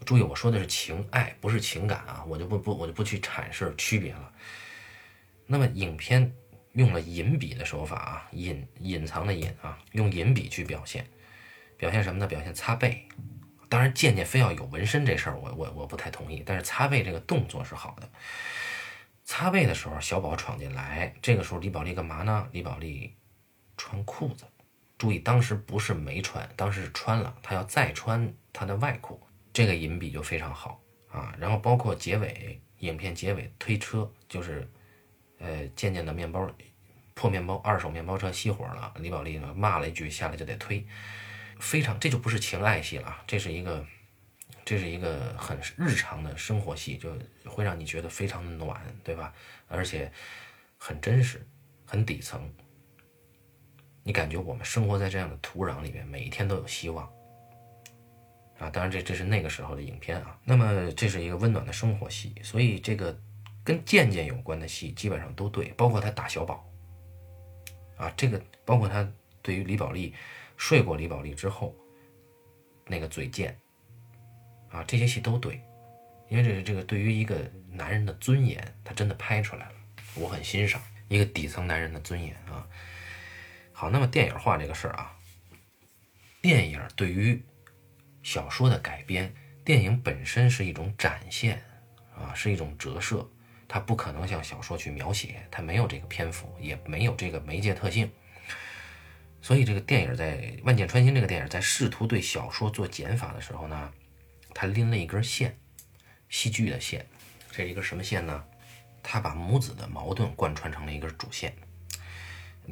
[SPEAKER 1] 注意，我说的是情爱，不是情感啊！我就不不，我就不去阐释区别了。那么，影片用了隐笔的手法啊，隐隐藏的隐啊，用隐笔去表现，表现什么呢？表现擦背。当然，渐渐非要有纹身这事儿，我我我不太同意。但是擦背这个动作是好的。擦背的时候，小宝闯进来，这个时候李宝莉干嘛呢？李宝莉穿裤子。注意，当时不是没穿，当时是穿了，她要再穿她的外裤。这个银笔就非常好啊，然后包括结尾，影片结尾推车，就是，呃，渐渐的面包破面包，二手面包车熄火了，李宝莉呢骂了一句，下来就得推，非常，这就不是情爱戏了，这是一个，这是一个很日常的生活戏，就会让你觉得非常的暖，对吧？而且很真实，很底层。你感觉我们生活在这样的土壤里面，每一天都有希望啊！当然，这这是那个时候的影片啊。那么，这是一个温暖的生活戏，所以这个跟渐渐有关的戏基本上都对，包括他打小宝啊，这个包括他对于李宝莉睡过李宝莉之后那个嘴贱啊，这些戏都对，因为这是这个对于一个男人的尊严，他真的拍出来了，我很欣赏一个底层男人的尊严啊。好，那么电影化这个事儿啊，电影对于小说的改编，电影本身是一种展现啊，是一种折射，它不可能像小说去描写，它没有这个篇幅，也没有这个媒介特性。所以这个电影在《万箭穿心》这个电影在试图对小说做减法的时候呢，他拎了一根线，戏剧的线，这是一根什么线呢？他把母子的矛盾贯穿成了一根主线。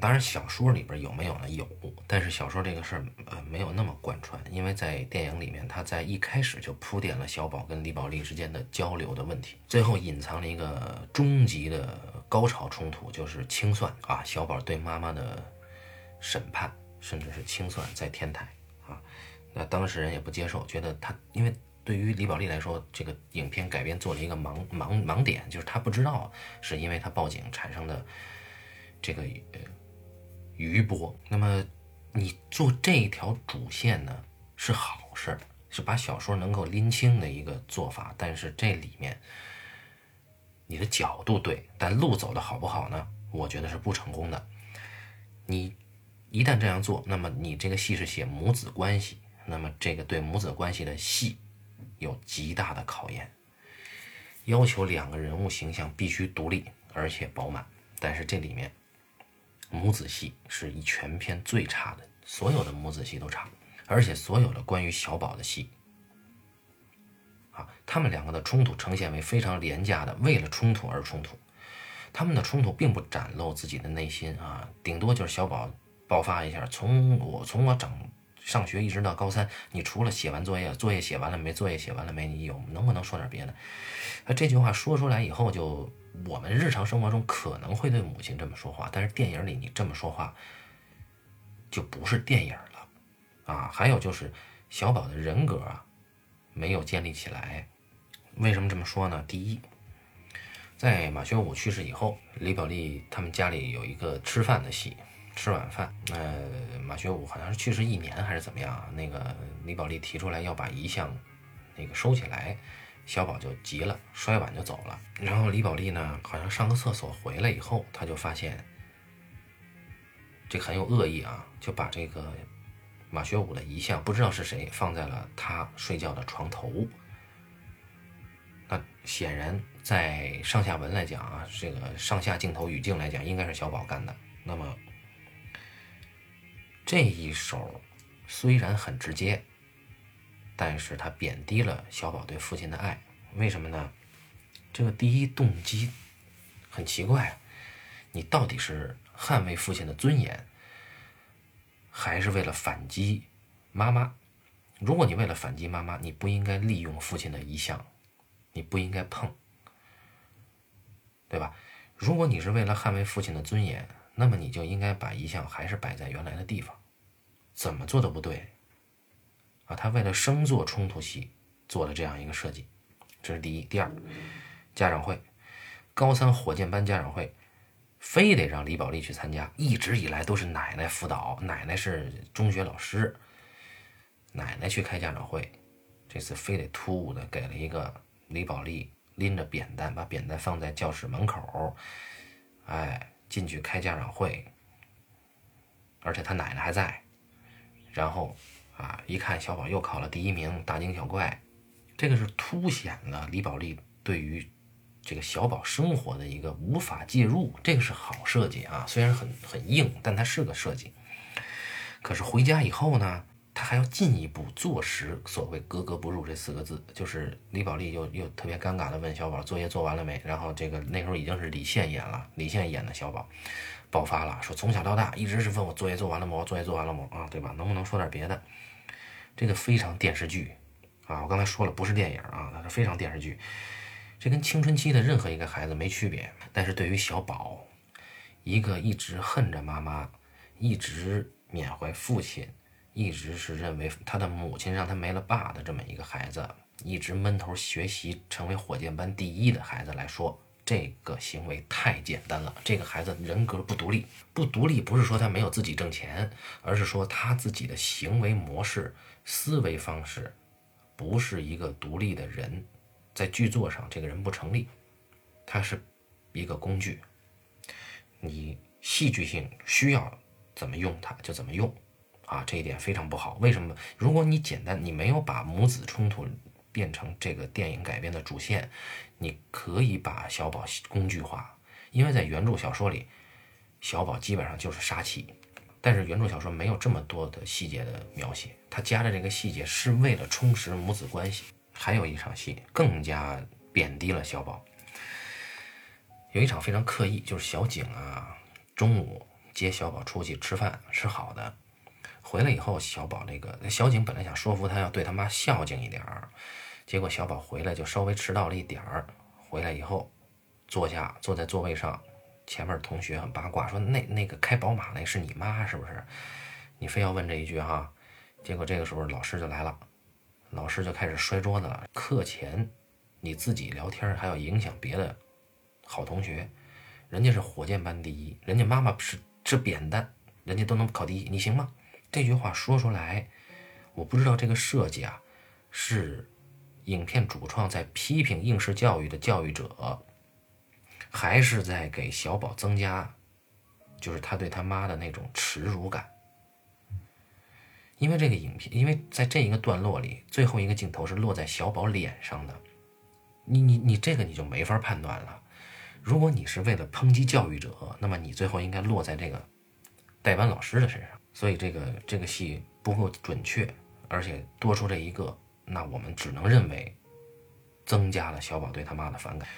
[SPEAKER 1] 当然，小说里边有没有呢？有，但是小说这个事儿呃没有那么贯穿，因为在电影里面，他在一开始就铺垫了小宝跟李宝莉之间的交流的问题，最后隐藏了一个终极的高潮冲突，就是清算啊，小宝对妈妈的审判，甚至是清算在天台啊，那当事人也不接受，觉得他因为对于李宝莉来说，这个影片改编做了一个盲盲盲点，就是他不知道是因为他报警产生的这个呃。余波，那么你做这一条主线呢是好事，是把小说能够拎清的一个做法。但是这里面你的角度对，但路走的好不好呢？我觉得是不成功的。你一旦这样做，那么你这个戏是写母子关系，那么这个对母子关系的戏有极大的考验，要求两个人物形象必须独立而且饱满。但是这里面。母子戏是一全片最差的，所有的母子戏都差，而且所有的关于小宝的戏，啊，他们两个的冲突呈现为非常廉价的，为了冲突而冲突，他们的冲突并不展露自己的内心啊，顶多就是小宝爆发一下，从我从我长上学一直到高三，你除了写完作业，作业写完了没？作业写完了没？你有能不能说点别的？这句话说出来以后就。我们日常生活中可能会对母亲这么说话，但是电影里你这么说话就不是电影了啊！还有就是小宝的人格啊没有建立起来，为什么这么说呢？第一，在马学武去世以后，李宝莉他们家里有一个吃饭的戏，吃晚饭。呃，马学武好像是去世一年还是怎么样？那个李宝莉提出来要把遗像那个收起来。小宝就急了，摔碗就走了。然后李宝莉呢，好像上个厕所回来以后，他就发现这很有恶意啊，就把这个马学武的遗像，不知道是谁放在了他睡觉的床头。那显然在上下文来讲啊，这个上下镜头语境来讲，应该是小宝干的。那么这一手虽然很直接。但是他贬低了小宝对父亲的爱，为什么呢？这个第一动机很奇怪，你到底是捍卫父亲的尊严，还是为了反击妈妈？如果你为了反击妈妈，你不应该利用父亲的遗像，你不应该碰，对吧？如果你是为了捍卫父亲的尊严，那么你就应该把遗像还是摆在原来的地方，怎么做都不对。啊，他为了生做冲突戏，做了这样一个设计，这是第一。第二，家长会，高三火箭班家长会，非得让李宝莉去参加，一直以来都是奶奶辅导，奶奶是中学老师，奶奶去开家长会，这次非得突兀的给了一个李宝莉拎着扁担，把扁担放在教室门口，哎，进去开家长会，而且他奶奶还在，然后。啊！一看小宝又考了第一名，大惊小怪，这个是凸显了李宝莉对于这个小宝生活的一个无法介入，这个是好设计啊。虽然很很硬，但它是个设计。可是回家以后呢，他还要进一步坐实所谓“格格不入”这四个字，就是李宝莉又又特别尴尬的问小宝作业做完了没？然后这个那时候已经是李现演了，李现演的小宝爆发了，说从小到大一直是问我作业做完了吗？作业做完了吗？啊，对吧？能不能说点别的？这个非常电视剧啊！我刚才说了，不是电影啊，它是非常电视剧。这跟青春期的任何一个孩子没区别。但是对于小宝，一个一直恨着妈妈，一直缅怀父亲，一直是认为他的母亲让他没了爸的这么一个孩子，一直闷头学习成为火箭班第一的孩子来说，这个行为太简单了。这个孩子人格不独立，不独立不是说他没有自己挣钱，而是说他自己的行为模式、思维方式不是一个独立的人，在剧作上这个人不成立，他是一个工具。你戏剧性需要怎么用它就怎么用，啊，这一点非常不好。为什么？如果你简单，你没有把母子冲突变成这个电影改编的主线，你可以把小宝工具化。因为在原著小说里，小宝基本上就是杀气，但是原著小说没有这么多的细节的描写，他加的这个细节是为了充实母子关系。还有一场戏更加贬低了小宝。有一场非常刻意，就是小景啊，中午接小宝出去吃饭，吃好的，回来以后，小宝那个小景本来想说服他要对他妈孝敬一点儿，结果小宝回来就稍微迟到了一点儿，回来以后坐下坐在座位上，前面同学很八卦说那那个开宝马那是你妈是不是？你非要问这一句哈，结果这个时候老师就来了，老师就开始摔桌子了，课前你自己聊天还要影响别的。好同学，人家是火箭班第一，人家妈妈是吃扁担，人家都能考第一，你行吗？这句话说出来，我不知道这个设计啊，是影片主创在批评应试教育的教育者，还是在给小宝增加，就是他对他妈的那种耻辱感。因为这个影片，因为在这一个段落里，最后一个镜头是落在小宝脸上的，你你你这个你就没法判断了。如果你是为了抨击教育者，那么你最后应该落在这个代班老师的身上。所以这个这个戏不够准确，而且多出这一个，那我们只能认为增加了小宝对他妈的反感。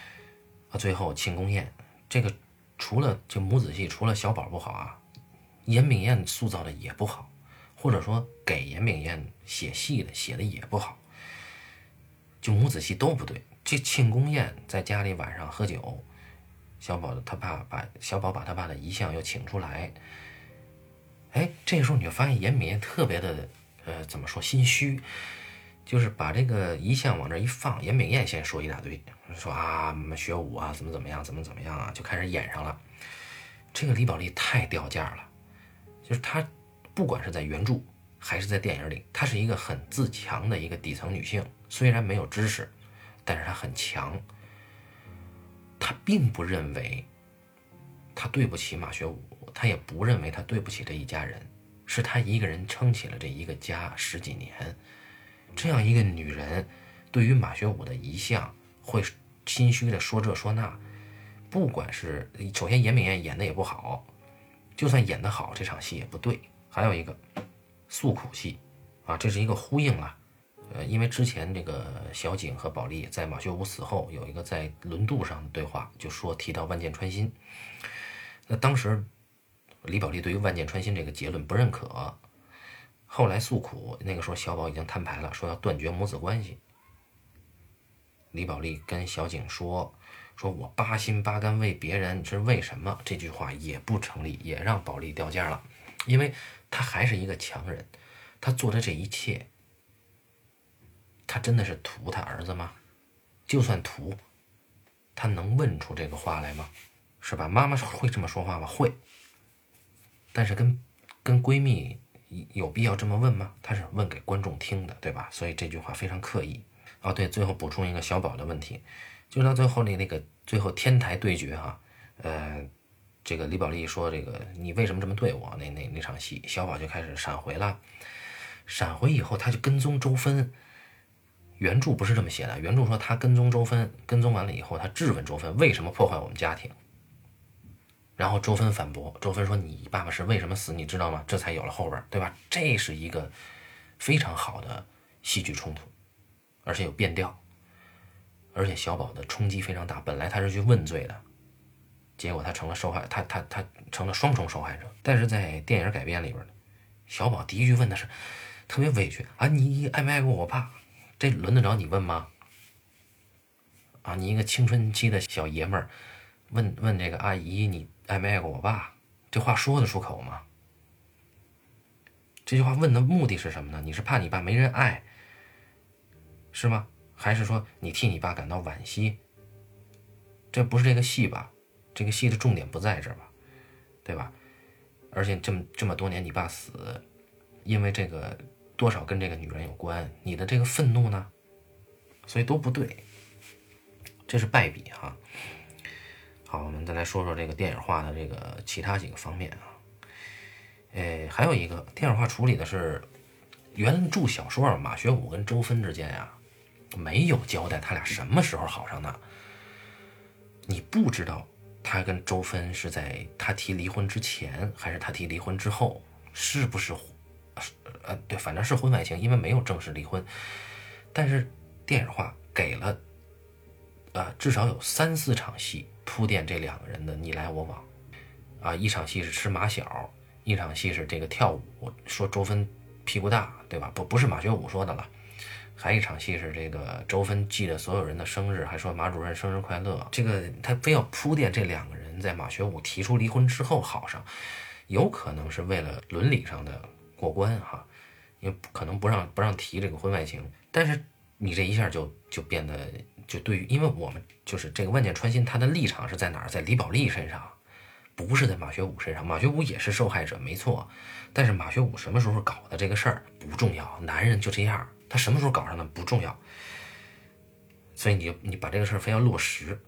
[SPEAKER 1] 啊，最后庆功宴这个除了就母子戏，除了小宝不好啊，严炳彦塑造的也不好，或者说给严炳彦写戏的写的也不好，就母子戏都不对。这庆功宴在家里晚上喝酒。小宝他爸把小宝把他爸的遗像又请出来，哎，这时候你就发现严敏彦特别的，呃，怎么说心虚，就是把这个遗像往这一放，严敏彦先说一大堆，说啊，学武啊，怎么怎么样，怎么怎么样啊，就开始演上了。这个李宝莉太掉价了，就是她不管是在原著还是在电影里，她是一个很自强的一个底层女性，虽然没有知识，但是她很强。他并不认为他对不起马学武，他也不认为他对不起这一家人，是他一个人撑起了这一个家十几年。这样一个女人，对于马学武的遗像会心虚的说这说那，不管是首先严炳彦演的也不好，就算演得好，这场戏也不对。还有一个诉苦戏啊，这是一个呼应啊。呃，因为之前这个小景和保利在马学武死后有一个在轮渡上的对话，就说提到万箭穿心。那当时李宝莉对于万箭穿心这个结论不认可，后来诉苦，那个时候小宝已经摊牌了，说要断绝母子关系。李宝莉跟小景说：“说我八心八肝为别人是为什么？”这句话也不成立，也让保利掉价了，因为他还是一个强人，他做的这一切。他真的是图他儿子吗？就算图，他能问出这个话来吗？是吧？妈妈会这么说话吗？会。但是跟跟闺蜜有必要这么问吗？他是问给观众听的，对吧？所以这句话非常刻意。哦，对，最后补充一个小宝的问题，就到最后那那个最后天台对决哈，呃，这个李宝莉说这个你为什么这么对我？那那那场戏，小宝就开始闪回了，闪回以后他就跟踪周芬。原著不是这么写的。原著说他跟踪周芬，跟踪完了以后，他质问周芬为什么破坏我们家庭。然后周芬反驳，周芬说：“你爸爸是为什么死？你知道吗？”这才有了后边，对吧？这是一个非常好的戏剧冲突，而且有变调，而且小宝的冲击非常大。本来他是去问罪的，结果他成了受害，他他他成了双重受害者。但是在电影改编里边小宝第一句问的是特别委屈啊，你爱没爱过我爸？这轮得着你问吗？啊，你一个青春期的小爷们儿，问问这个阿姨，你爱没爱过我爸？这话说得出口吗？这句话问的目的是什么呢？你是怕你爸没人爱，是吗？还是说你替你爸感到惋惜？这不是这个戏吧？这个戏的重点不在这儿吧？对吧？而且这么这么多年，你爸死，因为这个多少跟这个女人有关，你的这个愤怒呢？所以都不对，这是败笔哈。好，我们再来说说这个电影化的这个其他几个方面啊。诶，还有一个电影化处理的是原著小说马学武跟周芬之间呀，没有交代他俩什么时候好上的。你不知道他跟周芬是在他提离婚之前，还是他提离婚之后，是不是？呃，对，反正是婚外情，因为没有正式离婚。但是电影化给了，啊，至少有三四场戏铺垫这两个人的你来我往。啊，一场戏是吃马小。一场戏是这个跳舞，说周芬屁股大，对吧？不，不是马学武说的了。还一场戏是这个周芬记得所有人的生日，还说马主任生日快乐。这个他非要铺垫这两个人在马学武提出离婚之后好上，有可能是为了伦理上的过关哈，因为可能不让不让提这个婚外情。但是你这一下就就变得就对于，因为我们就是这个万箭穿心，他的立场是在哪儿？在李宝莉身上。不是在马学武身上，马学武也是受害者，没错。但是马学武什么时候搞的这个事儿不重要，男人就这样，他什么时候搞上的不重要。所以你你把这个事儿非要落实，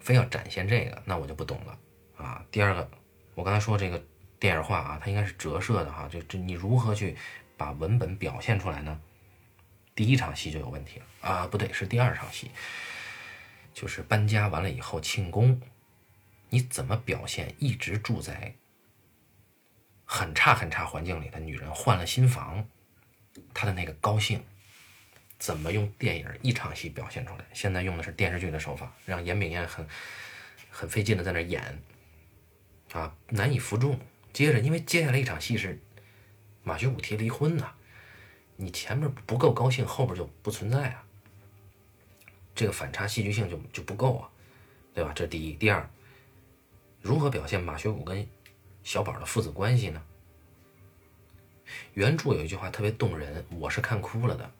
[SPEAKER 1] 非要展现这个，那我就不懂了啊。第二个，我刚才说这个电影化啊，它应该是折射的哈，就这你如何去把文本表现出来呢？第一场戏就有问题了啊，不对，是第二场戏，就是搬家完了以后庆功。你怎么表现一直住在很差很差环境里的女人换了新房，她的那个高兴，怎么用电影一场戏表现出来？现在用的是电视剧的手法，让严炳燕很很费劲的在那演，啊，难以服众。接着，因为接下来一场戏是马学武提离婚呐，你前面不够高兴，后边就不存在啊，这个反差戏剧性就就不够啊，对吧？这第一，第二。如何表现马学武跟小宝的父子关系呢？原著有一句话特别动人，我是看哭了的。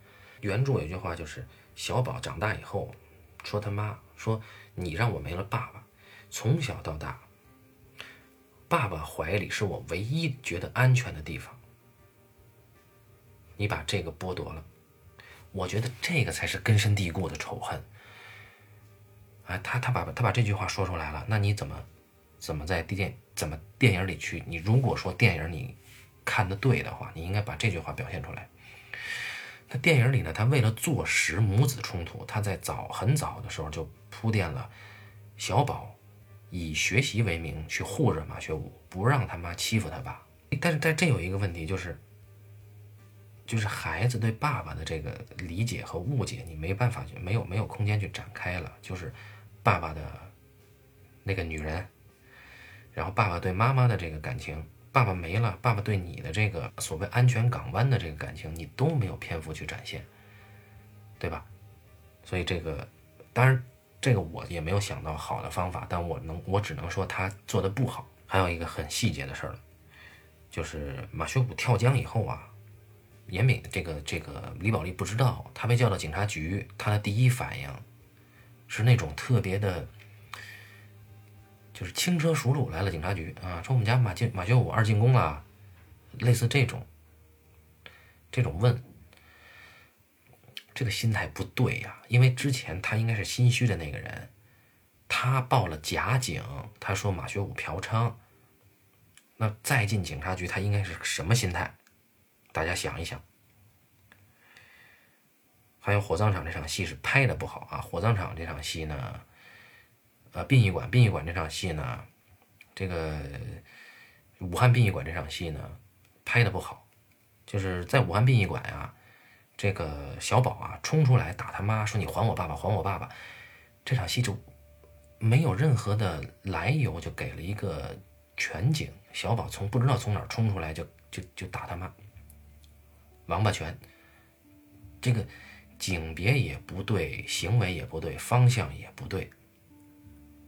[SPEAKER 1] 原著有一句话就是小宝长大以后说他妈说你让我没了爸爸，从小到大，爸爸怀里是我唯一觉得安全的地方。你把这个剥夺了，我觉得这个才是根深蒂固的仇恨。哎，他他把他把这句话说出来了，那你怎么？怎么在电怎么电影里去？你如果说电影你看的对的话，你应该把这句话表现出来。那电影里呢？他为了坐实母子冲突，他在早很早的时候就铺垫了小宝以学习为名去护着马学武，不让他妈欺负他爸。但是在这有一个问题，就是就是孩子对爸爸的这个理解和误解，你没办法去没有没有空间去展开了。就是爸爸的那个女人。然后爸爸对妈妈的这个感情，爸爸没了，爸爸对你的这个所谓安全港湾的这个感情，你都没有篇幅去展现，对吧？所以这个，当然这个我也没有想到好的方法，但我能，我只能说他做的不好。还有一个很细节的事儿，就是马学武跳江以后啊，严敏这个这个李宝莉不知道，他被叫到警察局，他的第一反应是那种特别的。就是轻车熟路来了警察局啊，说我们家马进马学武二进宫了，类似这种，这种问，这个心态不对呀，因为之前他应该是心虚的那个人，他报了假警，他说马学武嫖娼，那再进警察局他应该是什么心态？大家想一想。还有火葬场这场戏是拍的不好啊，火葬场这场戏呢？呃，殡仪馆，殡仪馆这场戏呢，这个武汉殡仪馆这场戏呢，拍的不好，就是在武汉殡仪馆啊，这个小宝啊冲出来打他妈，说你还我爸爸，还我爸爸，这场戏就没有任何的来由，就给了一个全景，小宝从不知道从哪冲出来就就就打他妈，王八拳，这个景别也不对，行为也不对，方向也不对。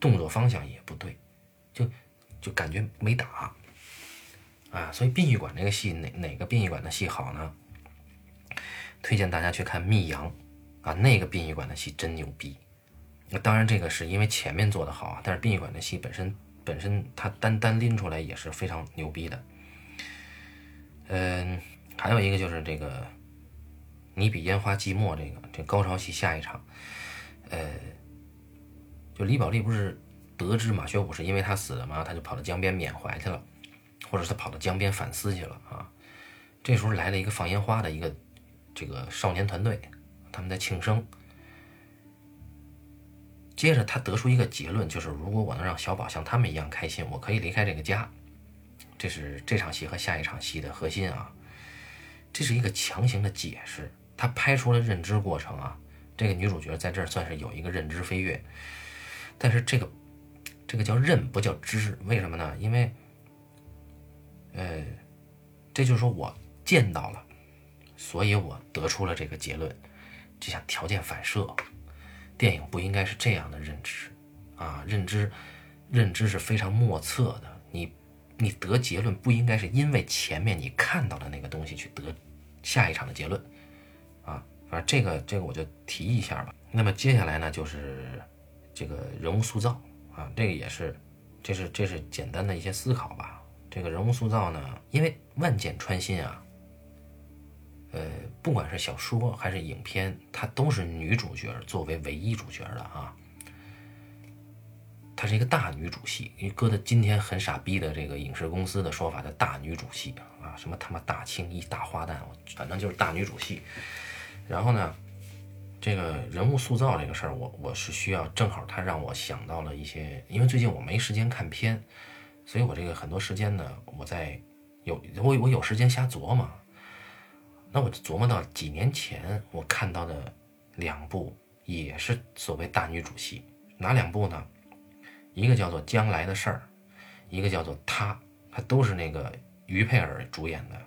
[SPEAKER 1] 动作方向也不对，就就感觉没打啊，所以殡仪馆这个戏哪哪个殡仪馆的戏好呢？推荐大家去看《密阳》，啊，那个殡仪馆的戏真牛逼。那当然这个是因为前面做的好啊，但是殡仪馆的戏本身本身它单单拎出来也是非常牛逼的。嗯，还有一个就是这个《你比烟花寂寞》这个这高潮戏下一场，呃，就李宝莉不是得知马学武是因为他死的吗？他就跑到江边缅怀去了。或者他跑到江边反思去了啊，这时候来了一个放烟花的一个这个少年团队，他们在庆生。接着他得出一个结论，就是如果我能让小宝像他们一样开心，我可以离开这个家。这是这场戏和下一场戏的核心啊，这是一个强行的解释，他拍出了认知过程啊。这个女主角在这儿算是有一个认知飞跃，但是这个这个叫认不叫知，为什么呢？因为。呃，这就是说我见到了，所以我得出了这个结论，就像条件反射。电影不应该是这样的认知啊，认知，认知是非常莫测的。你，你得结论不应该是因为前面你看到的那个东西去得下一场的结论啊。反正这个这个我就提一下吧。那么接下来呢，就是这个人物塑造啊，这个也是，这是这是简单的一些思考吧。这个人物塑造呢，因为万箭穿心啊，呃，不管是小说还是影片，它都是女主角作为唯一主角的啊。它是一个大女主戏，因为搁在今天很傻逼的这个影视公司的说法的大女主戏，什么他妈大青衣、大花旦，反正就是大女主戏。然后呢，这个人物塑造这个事儿，我我是需要，正好他让我想到了一些，因为最近我没时间看片。所以我这个很多时间呢，我在有我我有时间瞎琢磨，那我琢磨到几年前我看到的两部也是所谓大女主戏，哪两部呢？一个叫做《将来的事儿》，一个叫做《她》，它都是那个于佩尔主演的，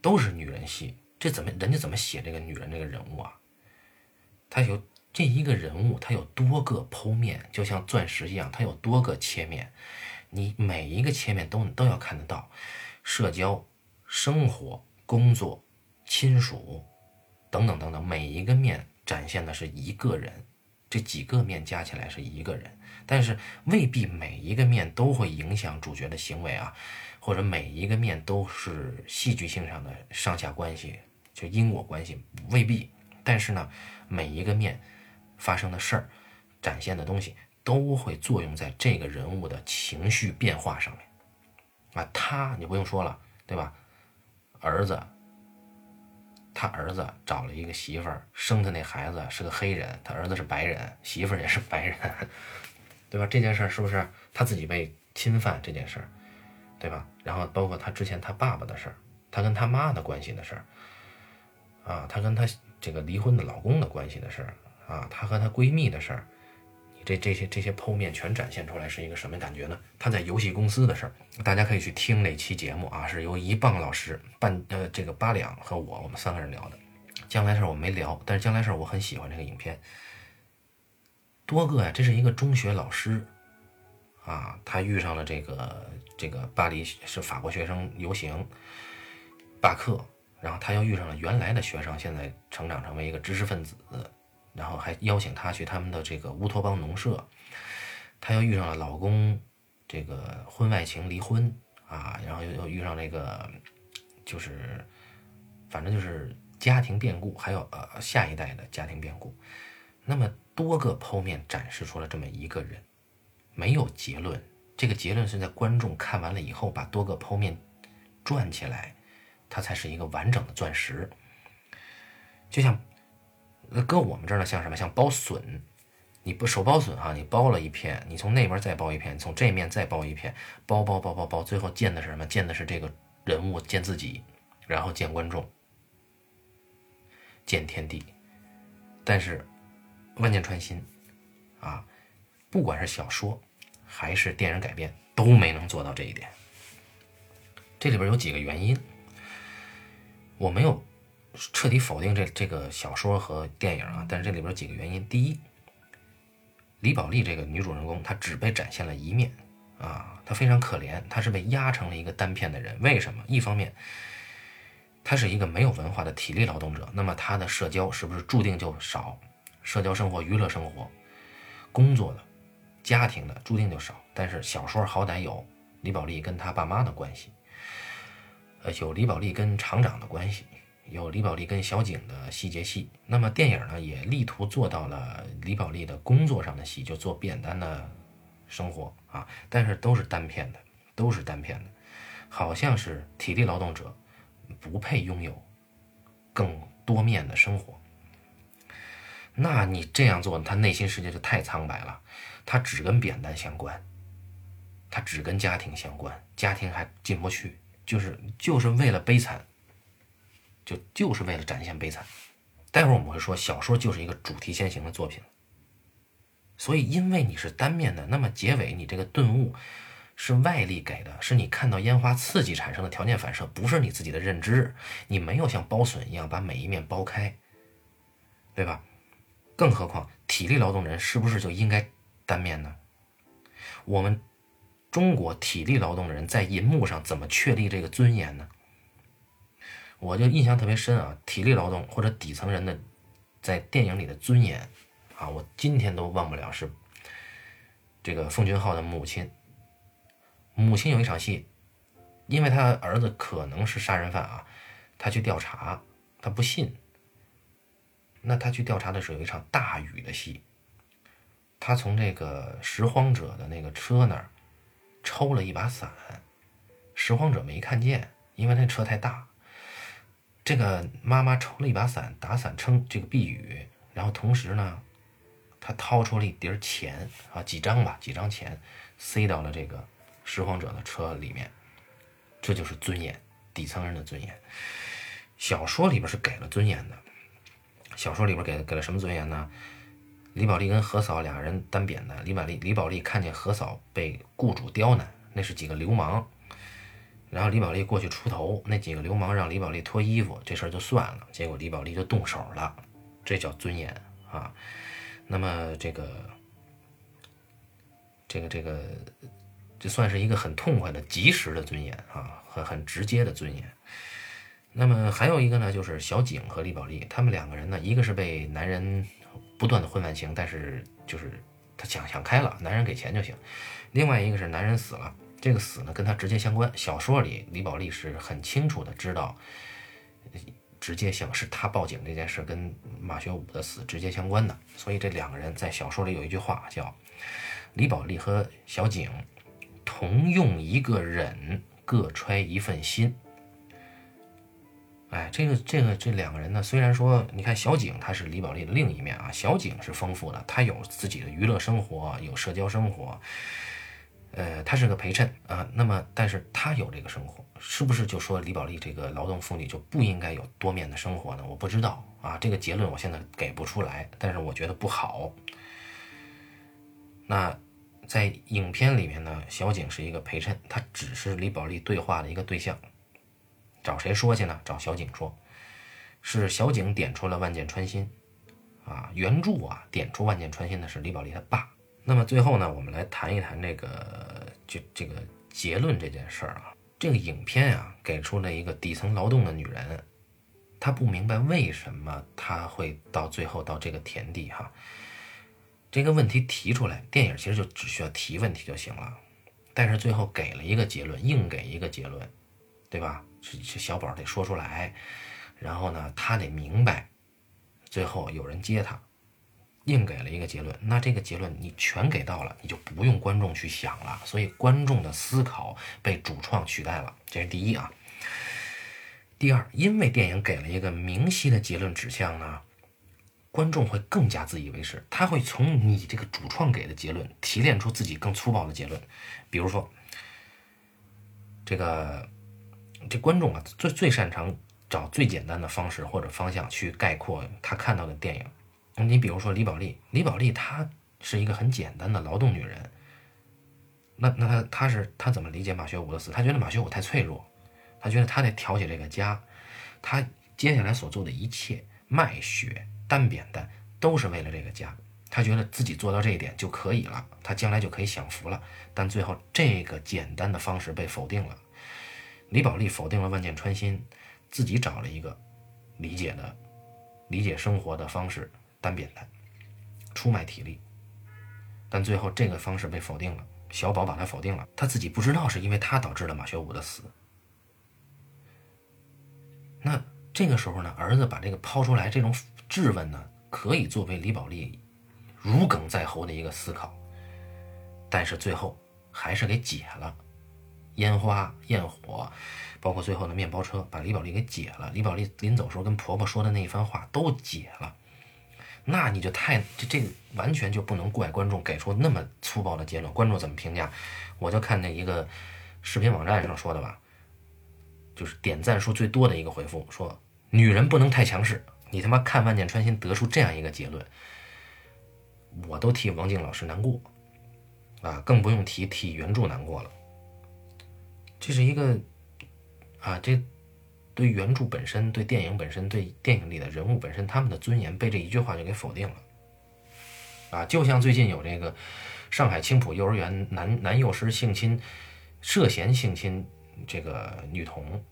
[SPEAKER 1] 都是女人戏。这怎么人家怎么写这个女人这个人物啊？她有。这一个人物，他有多个剖面，就像钻石一样，他有多个切面，你每一个切面都都要看得到。社交、生活、工作、亲属等等等等，每一个面展现的是一个人，这几个面加起来是一个人，但是未必每一个面都会影响主角的行为啊，或者每一个面都是戏剧性上的上下关系，就因果关系未必。但是呢，每一个面。发生的事儿，展现的东西都会作用在这个人物的情绪变化上面。啊，他你不用说了，对吧？儿子，他儿子找了一个媳妇儿，生的那孩子是个黑人，他儿子是白人，媳妇儿也是白人，对吧？这件事儿是不是他自己被侵犯这件事儿，对吧？然后包括他之前他爸爸的事儿，他跟他妈的关系的事儿，啊，他跟他这个离婚的老公的关系的事儿。啊，她和她闺蜜的事儿，你这这些这些剖面全展现出来是一个什么感觉呢？她在游戏公司的事儿，大家可以去听那期节目啊，是由一棒老师、半呃这个八两和我我们三个人聊的。将来事儿我没聊，但是将来事儿我很喜欢这个影片。多个呀，这是一个中学老师。啊，他遇上了这个这个巴黎是法国学生游行罢课，然后他又遇上了原来的学生，现在成长成为一个知识分子。然后还邀请他去他们的这个乌托邦农舍，他又遇上了老公，这个婚外情离婚。啊，然后又又遇上那个，就是，反正就是家庭变故，还有呃下一代的家庭变故，那么多个剖面展示出了这么一个人，没有结论，这个结论是在观众看完了以后把多个剖面转起来，它才是一个完整的钻石，就像。那搁我们这儿呢，像什么？像剥笋，你不手剥笋哈，你剥了一片，你从那边再剥一片，从这面再剥一片，剥剥剥剥剥，最后见的是什么？见的是这个人物，见自己，然后见观众，见天地。但是万箭穿心啊，不管是小说还是电影改编，都没能做到这一点。这里边有几个原因，我没有。彻底否定这这个小说和电影啊，但是这里边有几个原因：第一，李宝莉这个女主人公她只被展现了一面啊，她非常可怜，她是被压成了一个单片的人。为什么？一方面，她是一个没有文化的体力劳动者，那么她的社交是不是注定就少？社交生活、娱乐生活、工作的、家庭的注定就少。但是小说好歹有李宝莉跟他爸妈的关系，呃，有李宝莉跟厂长的关系，有李宝莉跟小景的细节戏。那么电影呢，也力图做到了李宝莉的工作上的戏，就做扁担的生活啊，但是都是单片的，都是单片的，好像是体力劳动者不配拥有更多面的生活。那你这样做，他内心世界就太苍白了，他只跟扁担相关，他只跟家庭相关，家庭还进不去，就是就是为了悲惨，就就是为了展现悲惨。待会儿我们会说，小说就是一个主题先行的作品，所以因为你是单面的，那么结尾你这个顿悟是外力给的，是你看到烟花刺激产生的条件反射，不是你自己的认知，你没有像剥笋一样把每一面剥开，对吧？更何况，体力劳动人是不是就应该单面呢？我们中国体力劳动的人在银幕上怎么确立这个尊严呢？我就印象特别深啊，体力劳动或者底层人的在电影里的尊严啊，我今天都忘不了是这个奉俊昊的母亲。母亲有一场戏，因为他儿子可能是杀人犯啊，他去调查，他不信。那他去调查的时候，有一场大雨的戏。他从这个拾荒者的那个车那儿抽了一把伞，拾荒者没看见，因为那车太大。这个妈妈抽了一把伞，打伞撑这个避雨，然后同时呢，他掏出了一叠钱啊，几张吧，几张钱塞到了这个拾荒者的车里面。这就是尊严，底层人的尊严。小说里边是给了尊严的。小说里边给给了什么尊严呢？李宝莉跟何嫂俩人单扁的，李宝莉李宝莉看见何嫂被雇主刁难，那是几个流氓，然后李宝莉过去出头，那几个流氓让李宝莉脱衣服，这事儿就算了，结果李宝莉就动手了，这叫尊严啊。那么这个这个这个，这算是一个很痛快的、及时的尊严啊，很很直接的尊严。那么还有一个呢，就是小景和李宝莉，他们两个人呢，一个是被男人不断的婚外情，但是就是他想想开了，男人给钱就行；另外一个是男人死了，这个死呢跟他直接相关。小说里李宝莉是很清楚的知道，直接相是他报警这件事跟马学武的死直接相关的，所以这两个人在小说里有一句话叫“李宝莉和小景同用一个忍，各揣一份心”。哎，这个这个这两个人呢，虽然说你看小景他是李宝莉的另一面啊，小景是丰富的，他有自己的娱乐生活，有社交生活，呃，他是个陪衬啊。那么，但是他有这个生活，是不是就说李宝莉这个劳动妇女就不应该有多面的生活呢？我不知道啊，这个结论我现在给不出来，但是我觉得不好。那在影片里面呢，小景是一个陪衬，他只是李宝莉对话的一个对象。找谁说去呢？找小景说，是小景点出了万箭穿心，啊，原著啊点出万箭穿心的是李宝莉他爸。那么最后呢，我们来谈一谈这个就这个结论这件事儿啊。这个影片啊给出了一个底层劳动的女人，她不明白为什么她会到最后到这个田地哈。这个问题提出来，电影其实就只需要提问题就行了，但是最后给了一个结论，硬给一个结论，对吧？是是小宝得说出来，然后呢，他得明白，最后有人接他，硬给了一个结论。那这个结论你全给到了，你就不用观众去想了。所以观众的思考被主创取代了，这是第一啊。第二，因为电影给了一个明晰的结论指向呢，观众会更加自以为是，他会从你这个主创给的结论提炼出自己更粗暴的结论，比如说这个。这观众啊，最最擅长找最简单的方式或者方向去概括他看到的电影。你比如说李宝莉，李宝莉她是一个很简单的劳动女人。那那她她是她怎么理解马学武的死？她觉得马学武太脆弱，她觉得她得挑起这个家。她接下来所做的一切卖血担扁担，都是为了这个家。他觉得自己做到这一点就可以了，他将来就可以享福了。但最后这个简单的方式被否定了，李宝莉否定了万箭穿心，自己找了一个理解的、理解生活的方式，单扁担，出卖体力。但最后这个方式被否定了，小宝把他否定了，他自己不知道是因为他导致了马学武的死。那这个时候呢，儿子把这个抛出来，这种质问呢，可以作为李宝莉如鲠在喉的一个思考。但是最后还是给解了，烟花焰火，包括最后的面包车，把李宝莉给解了。李宝莉临走时候跟婆婆说的那一番话都解了，那你就太这这完全就不能怪观众给出那么粗暴的结论。观众怎么评价？我就看那一个视频网站上说的吧。就是点赞数最多的一个回复，说女人不能太强势。你他妈看万箭穿心得出这样一个结论，我都替王静老师难过啊，更不用提替原著难过了。这是一个啊，这对原著本身、对电影本身、对电影里的人物本身，他们的尊严被这一句话就给否定了啊！就像最近有这个上海青浦幼儿园男男幼师性侵，涉嫌性侵。这个女童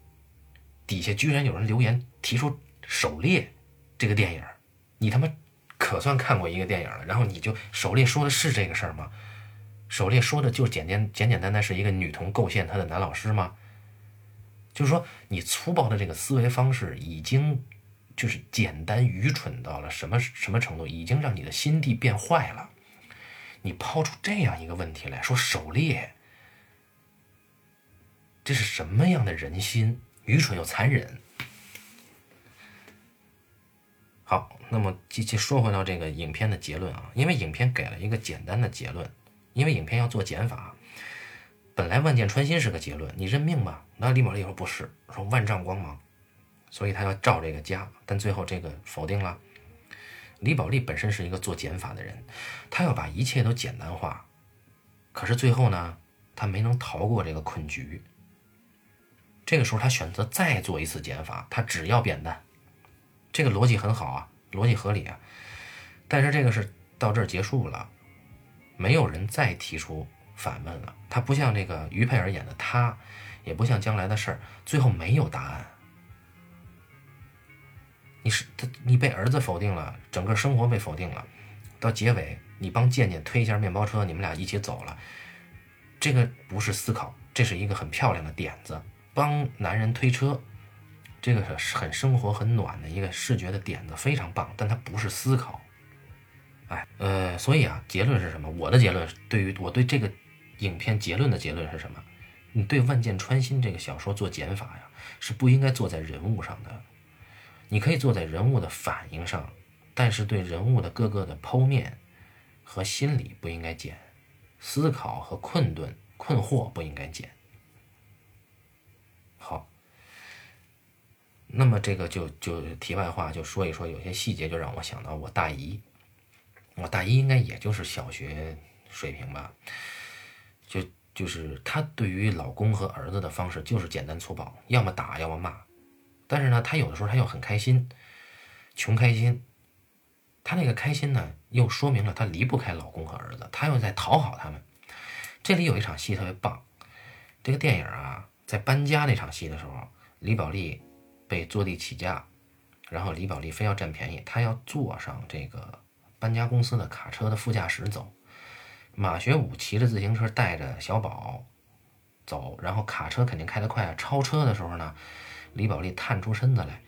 [SPEAKER 1] 底下居然有人留言提出《狩猎》这个电影，你他妈可算看过一个电影了。然后你就《狩猎》说的是这个事儿吗？《狩猎》说的就简简简简单单是一个女童构陷她的男老师吗？就是说你粗暴的这个思维方式已经就是简单愚蠢到了什么什么程度？已经让你的心地变坏了。你抛出这样一个问题来说，《狩猎》。这是什么样的人心？愚蠢又残忍。好，那么继续说回到这个影片的结论啊，因为影片给了一个简单的结论，因为影片要做减法。本来万箭穿心是个结论，你认命吧。那李宝莉说不是，说万丈光芒，所以他要照这个加，但最后这个否定了。李宝莉本身是一个做减法的人，他要把一切都简单化，可是最后呢，他没能逃过这个困局。这个时候，他选择再做一次减法，他只要扁担，这个逻辑很好啊，逻辑合理啊。但是这个是到这儿结束了，没有人再提出反问了。他不像这个于佩尔演的他，也不像将来的事儿，最后没有答案。你是他，你被儿子否定了，整个生活被否定了，到结尾你帮健健推一下面包车，你们俩一起走了，这个不是思考，这是一个很漂亮的点子。帮男人推车，这个是很生活、很暖的一个视觉的点子，非常棒。但它不是思考，哎，呃，所以啊，结论是什么？我的结论，对于我对这个影片结论的结论是什么？你对《万箭穿心》这个小说做减法呀，是不应该做在人物上的。你可以做在人物的反应上，但是对人物的各个的剖面和心理不应该减，思考和困顿、困惑不应该减。好，那么这个就就题外话就说一说，有些细节就让我想到我大姨，我大一应该也就是小学水平吧，就就是她对于老公和儿子的方式就是简单粗暴，要么打要么骂，但是呢，她有的时候她又很开心，穷开心，她那个开心呢，又说明了她离不开老公和儿子，她又在讨好他们。这里有一场戏特别棒，这个电影啊。在搬家那场戏的时候，李宝莉被坐地起价，然后李宝莉非要占便宜，她要坐上这个搬家公司的卡车的副驾驶走。马学武骑着自行车带着小宝走，然后卡车肯定开得快啊。超车的时候呢，李宝莉探出身子来，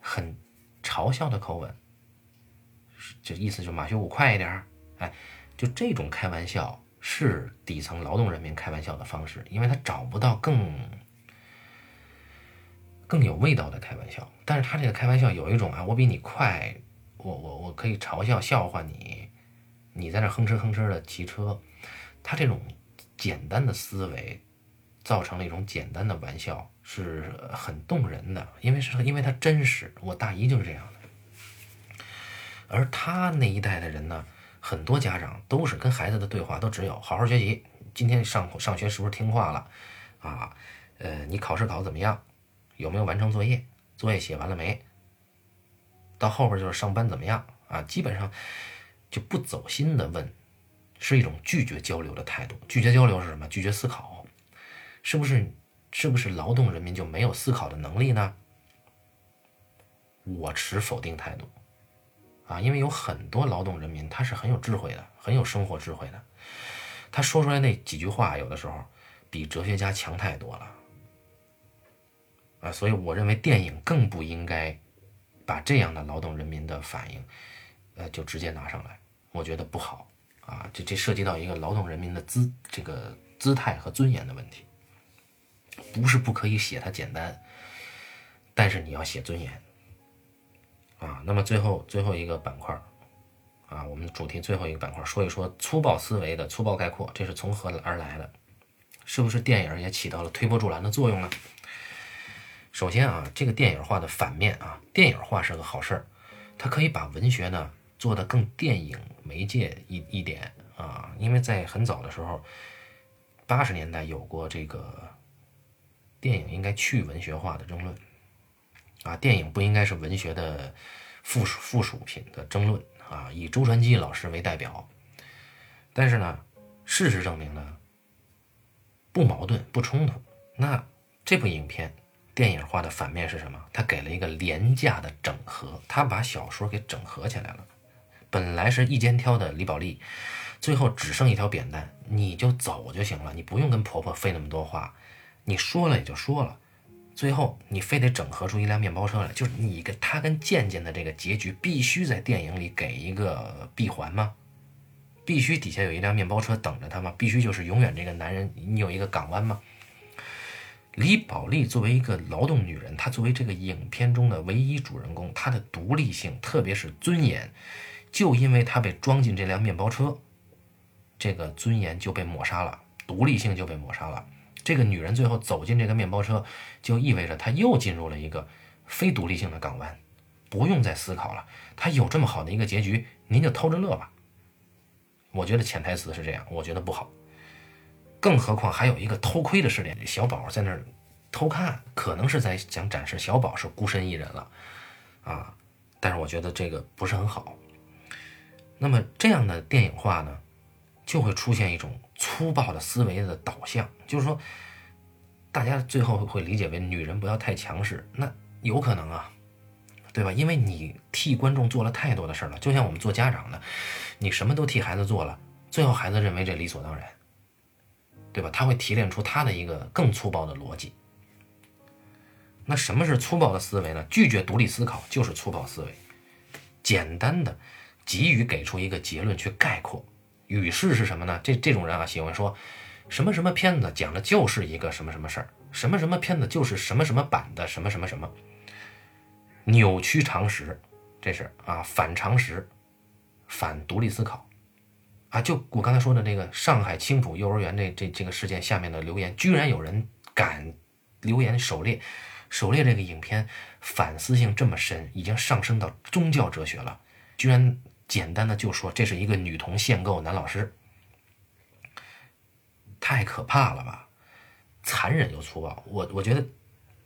[SPEAKER 1] 很嘲笑的口吻，就意思就马学武快一点儿。哎，就这种开玩笑。是底层劳动人民开玩笑的方式，因为他找不到更更有味道的开玩笑。但是他这个开玩笑有一种啊，我比你快，我我我可以嘲笑笑话你，你在那哼哧哼哧的骑车。他这种简单的思维，造成了一种简单的玩笑，是很动人的，因为是因为他真实。我大姨就是这样的，而他那一代的人呢？很多家长都是跟孩子的对话都只有好好学习，今天上上学是不是听话了啊？呃，你考试考怎么样？有没有完成作业？作业写完了没？到后边就是上班怎么样啊？基本上就不走心的问，是一种拒绝交流的态度。拒绝交流是什么？拒绝思考，是不是？是不是劳动人民就没有思考的能力呢？我持否定态度，啊，因为有很多劳动人民他是很有智慧的，很有生活智慧的，他说出来那几句话，有的时候比哲学家强太多了，啊，所以我认为电影更不应该把这样的劳动人民的反应，呃，就直接拿上来，我觉得不好，啊，这这涉及到一个劳动人民的姿这个姿态和尊严的问题。不是不可以写它简单，但是你要写尊严啊。那么最后最后一个板块啊，我们主题最后一个板块说一说粗暴思维的粗暴概括，这是从何而来的？是不是电影也起到了推波助澜的作用呢？首先啊，这个电影化的反面啊，电影化是个好事儿，它可以把文学呢做得更电影媒介一一点啊。因为在很早的时候，八十年代有过这个。电影应该去文学化的争论，啊，电影不应该是文学的附属附属品的争论啊，以周传基老师为代表。但是呢，事实证明呢，不矛盾不冲突。那这部影片电影化的反面是什么？它给了一个廉价的整合，它把小说给整合起来了。本来是一肩挑的李宝莉，最后只剩一条扁担，你就走就行了，你不用跟婆婆费那么多话。你说了也就说了，最后你非得整合出一辆面包车来，就是你跟他跟健健的这个结局必须在电影里给一个闭环吗？必须底下有一辆面包车等着他吗？必须就是永远这个男人你有一个港湾吗？李宝莉作为一个劳动女人，她作为这个影片中的唯一主人公，她的独立性，特别是尊严，就因为她被装进这辆面包车，这个尊严就被抹杀了，独立性就被抹杀了。这个女人最后走进这个面包车，就意味着她又进入了一个非独立性的港湾，不用再思考了。她有这么好的一个结局，您就偷着乐吧。我觉得潜台词是这样，我觉得不好。更何况还有一个偷窥的视点，小宝在那儿偷看，可能是在想展示小宝是孤身一人了啊。但是我觉得这个不是很好。那么这样的电影化呢，就会出现一种。粗暴的思维的导向，就是说，大家最后会理解为女人不要太强势，那有可能啊，对吧？因为你替观众做了太多的事了，就像我们做家长的，你什么都替孩子做了，最后孩子认为这理所当然，对吧？他会提炼出他的一个更粗暴的逻辑。那什么是粗暴的思维呢？拒绝独立思考就是粗暴思维，简单的急于给出一个结论去概括。语势是什么呢？这这种人啊，喜欢说，什么什么片子讲的就是一个什么什么事儿，什么什么片子就是什么什么版的什么什么什么，扭曲常识，这是啊反常识，反独立思考，啊，就我刚才说的那个上海青浦幼儿园这这这个事件下面的留言，居然有人敢留言狩猎，狩猎这个影片反思性这么深，已经上升到宗教哲学了，居然。简单的就说这是一个女童限购男老师，太可怕了吧，残忍又粗暴。我我觉得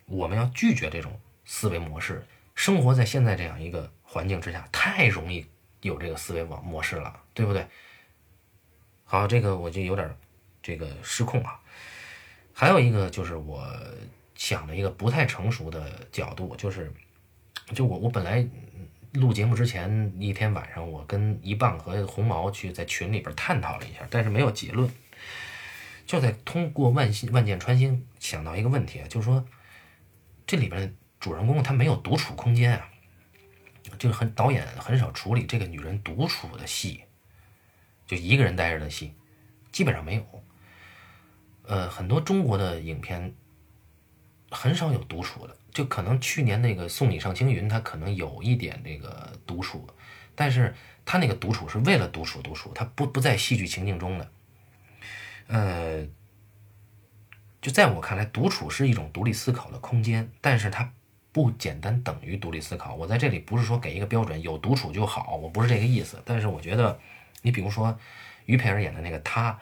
[SPEAKER 1] 我们要拒绝这种思维模式。生活在现在这样一个环境之下，太容易有这个思维网模式了，对不对？好，这个我就有点这个失控啊。还有一个就是我想的一个不太成熟的角度，就是就我我本来。录节目之前一天晚上，我跟一棒和红毛去在群里边探讨了一下，但是没有结论。就在通过万万箭穿心想到一个问题啊，就是说这里边主人公他没有独处空间啊，就很导演很少处理这个女人独处的戏，就一个人待着的戏基本上没有。呃，很多中国的影片很少有独处的。就可能去年那个送你上青云，他可能有一点这个独处，但是他那个独处是为了独处独处，他不不在戏剧情境中的。呃，就在我看来，独处是一种独立思考的空间，但是它不简单等于独立思考。我在这里不是说给一个标准，有独处就好，我不是这个意思。但是我觉得，你比如说于培尔演的那个他，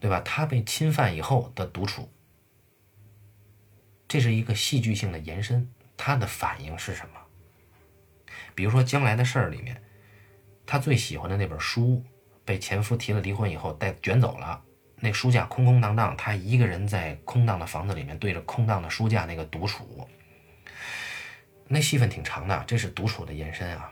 [SPEAKER 1] 对吧？他被侵犯以后的独处。这是一个戏剧性的延伸，他的反应是什么？比如说将来的事儿里面，他最喜欢的那本书被前夫提了离婚以后带卷走了，那书架空空荡荡，他一个人在空荡的房子里面对着空荡的书架那个独处。那戏份挺长的，这是独处的延伸啊。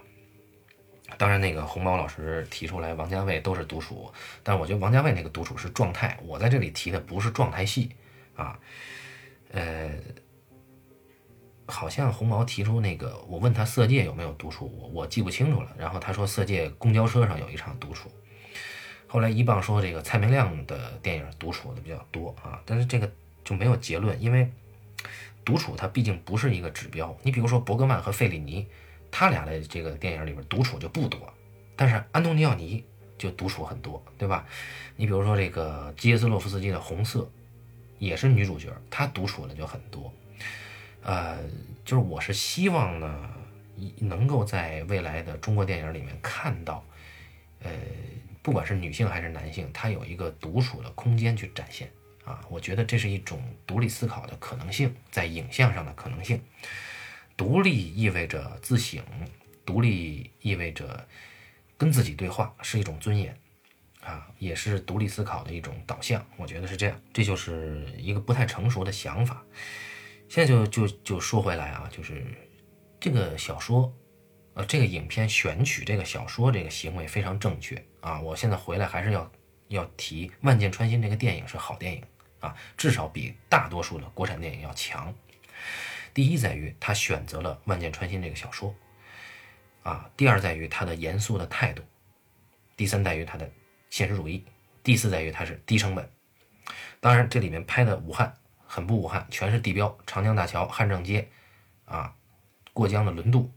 [SPEAKER 1] 当然，那个红毛老师提出来，王家卫都是独处，但我觉得王家卫那个独处是状态，我在这里提的不是状态戏啊。呃，好像红毛提出那个，我问他《色戒》有没有独处，我我记不清楚了。然后他说《色戒》公交车上有一场独处。后来一棒说这个蔡明亮的电影独处的比较多啊，但是这个就没有结论，因为。独处，它毕竟不是一个指标。你比如说伯格曼和费里尼，他俩的这个电影里边独处就不多，但是安东尼奥尼就独处很多，对吧？你比如说这个基耶斯洛夫斯基的《红色》，也是女主角，她独处的就很多。呃，就是我是希望呢，能够在未来的中国电影里面看到，呃，不管是女性还是男性，他有一个独处的空间去展现。啊，我觉得这是一种独立思考的可能性，在影像上的可能性。独立意味着自省，独立意味着跟自己对话，是一种尊严，啊，也是独立思考的一种导向。我觉得是这样，这就是一个不太成熟的想法。现在就就就说回来啊，就是这个小说，呃，这个影片选取这个小说这个行为非常正确啊。我现在回来还是要要提《万箭穿心》这个电影是好电影。啊，至少比大多数的国产电影要强。第一在于他选择了《万箭穿心》这个小说，啊，第二在于他的严肃的态度，第三在于他的现实主义，第四在于他是低成本。当然，这里面拍的武汉很不武汉，全是地标，长江大桥、汉正街，啊，过江的轮渡，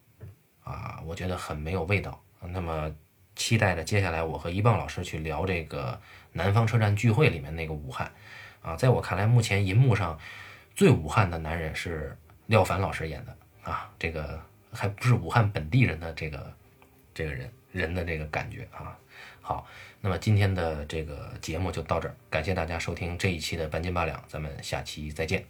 [SPEAKER 1] 啊，我觉得很没有味道。那么，期待着接下来我和一棒老师去聊这个南方车站聚会里面那个武汉。啊，在我看来，目前银幕上最武汉的男人是廖凡老师演的啊，这个还不是武汉本地人的这个这个人人的这个感觉啊。好，那么今天的这个节目就到这儿，感谢大家收听这一期的半斤八两，咱们下期再见。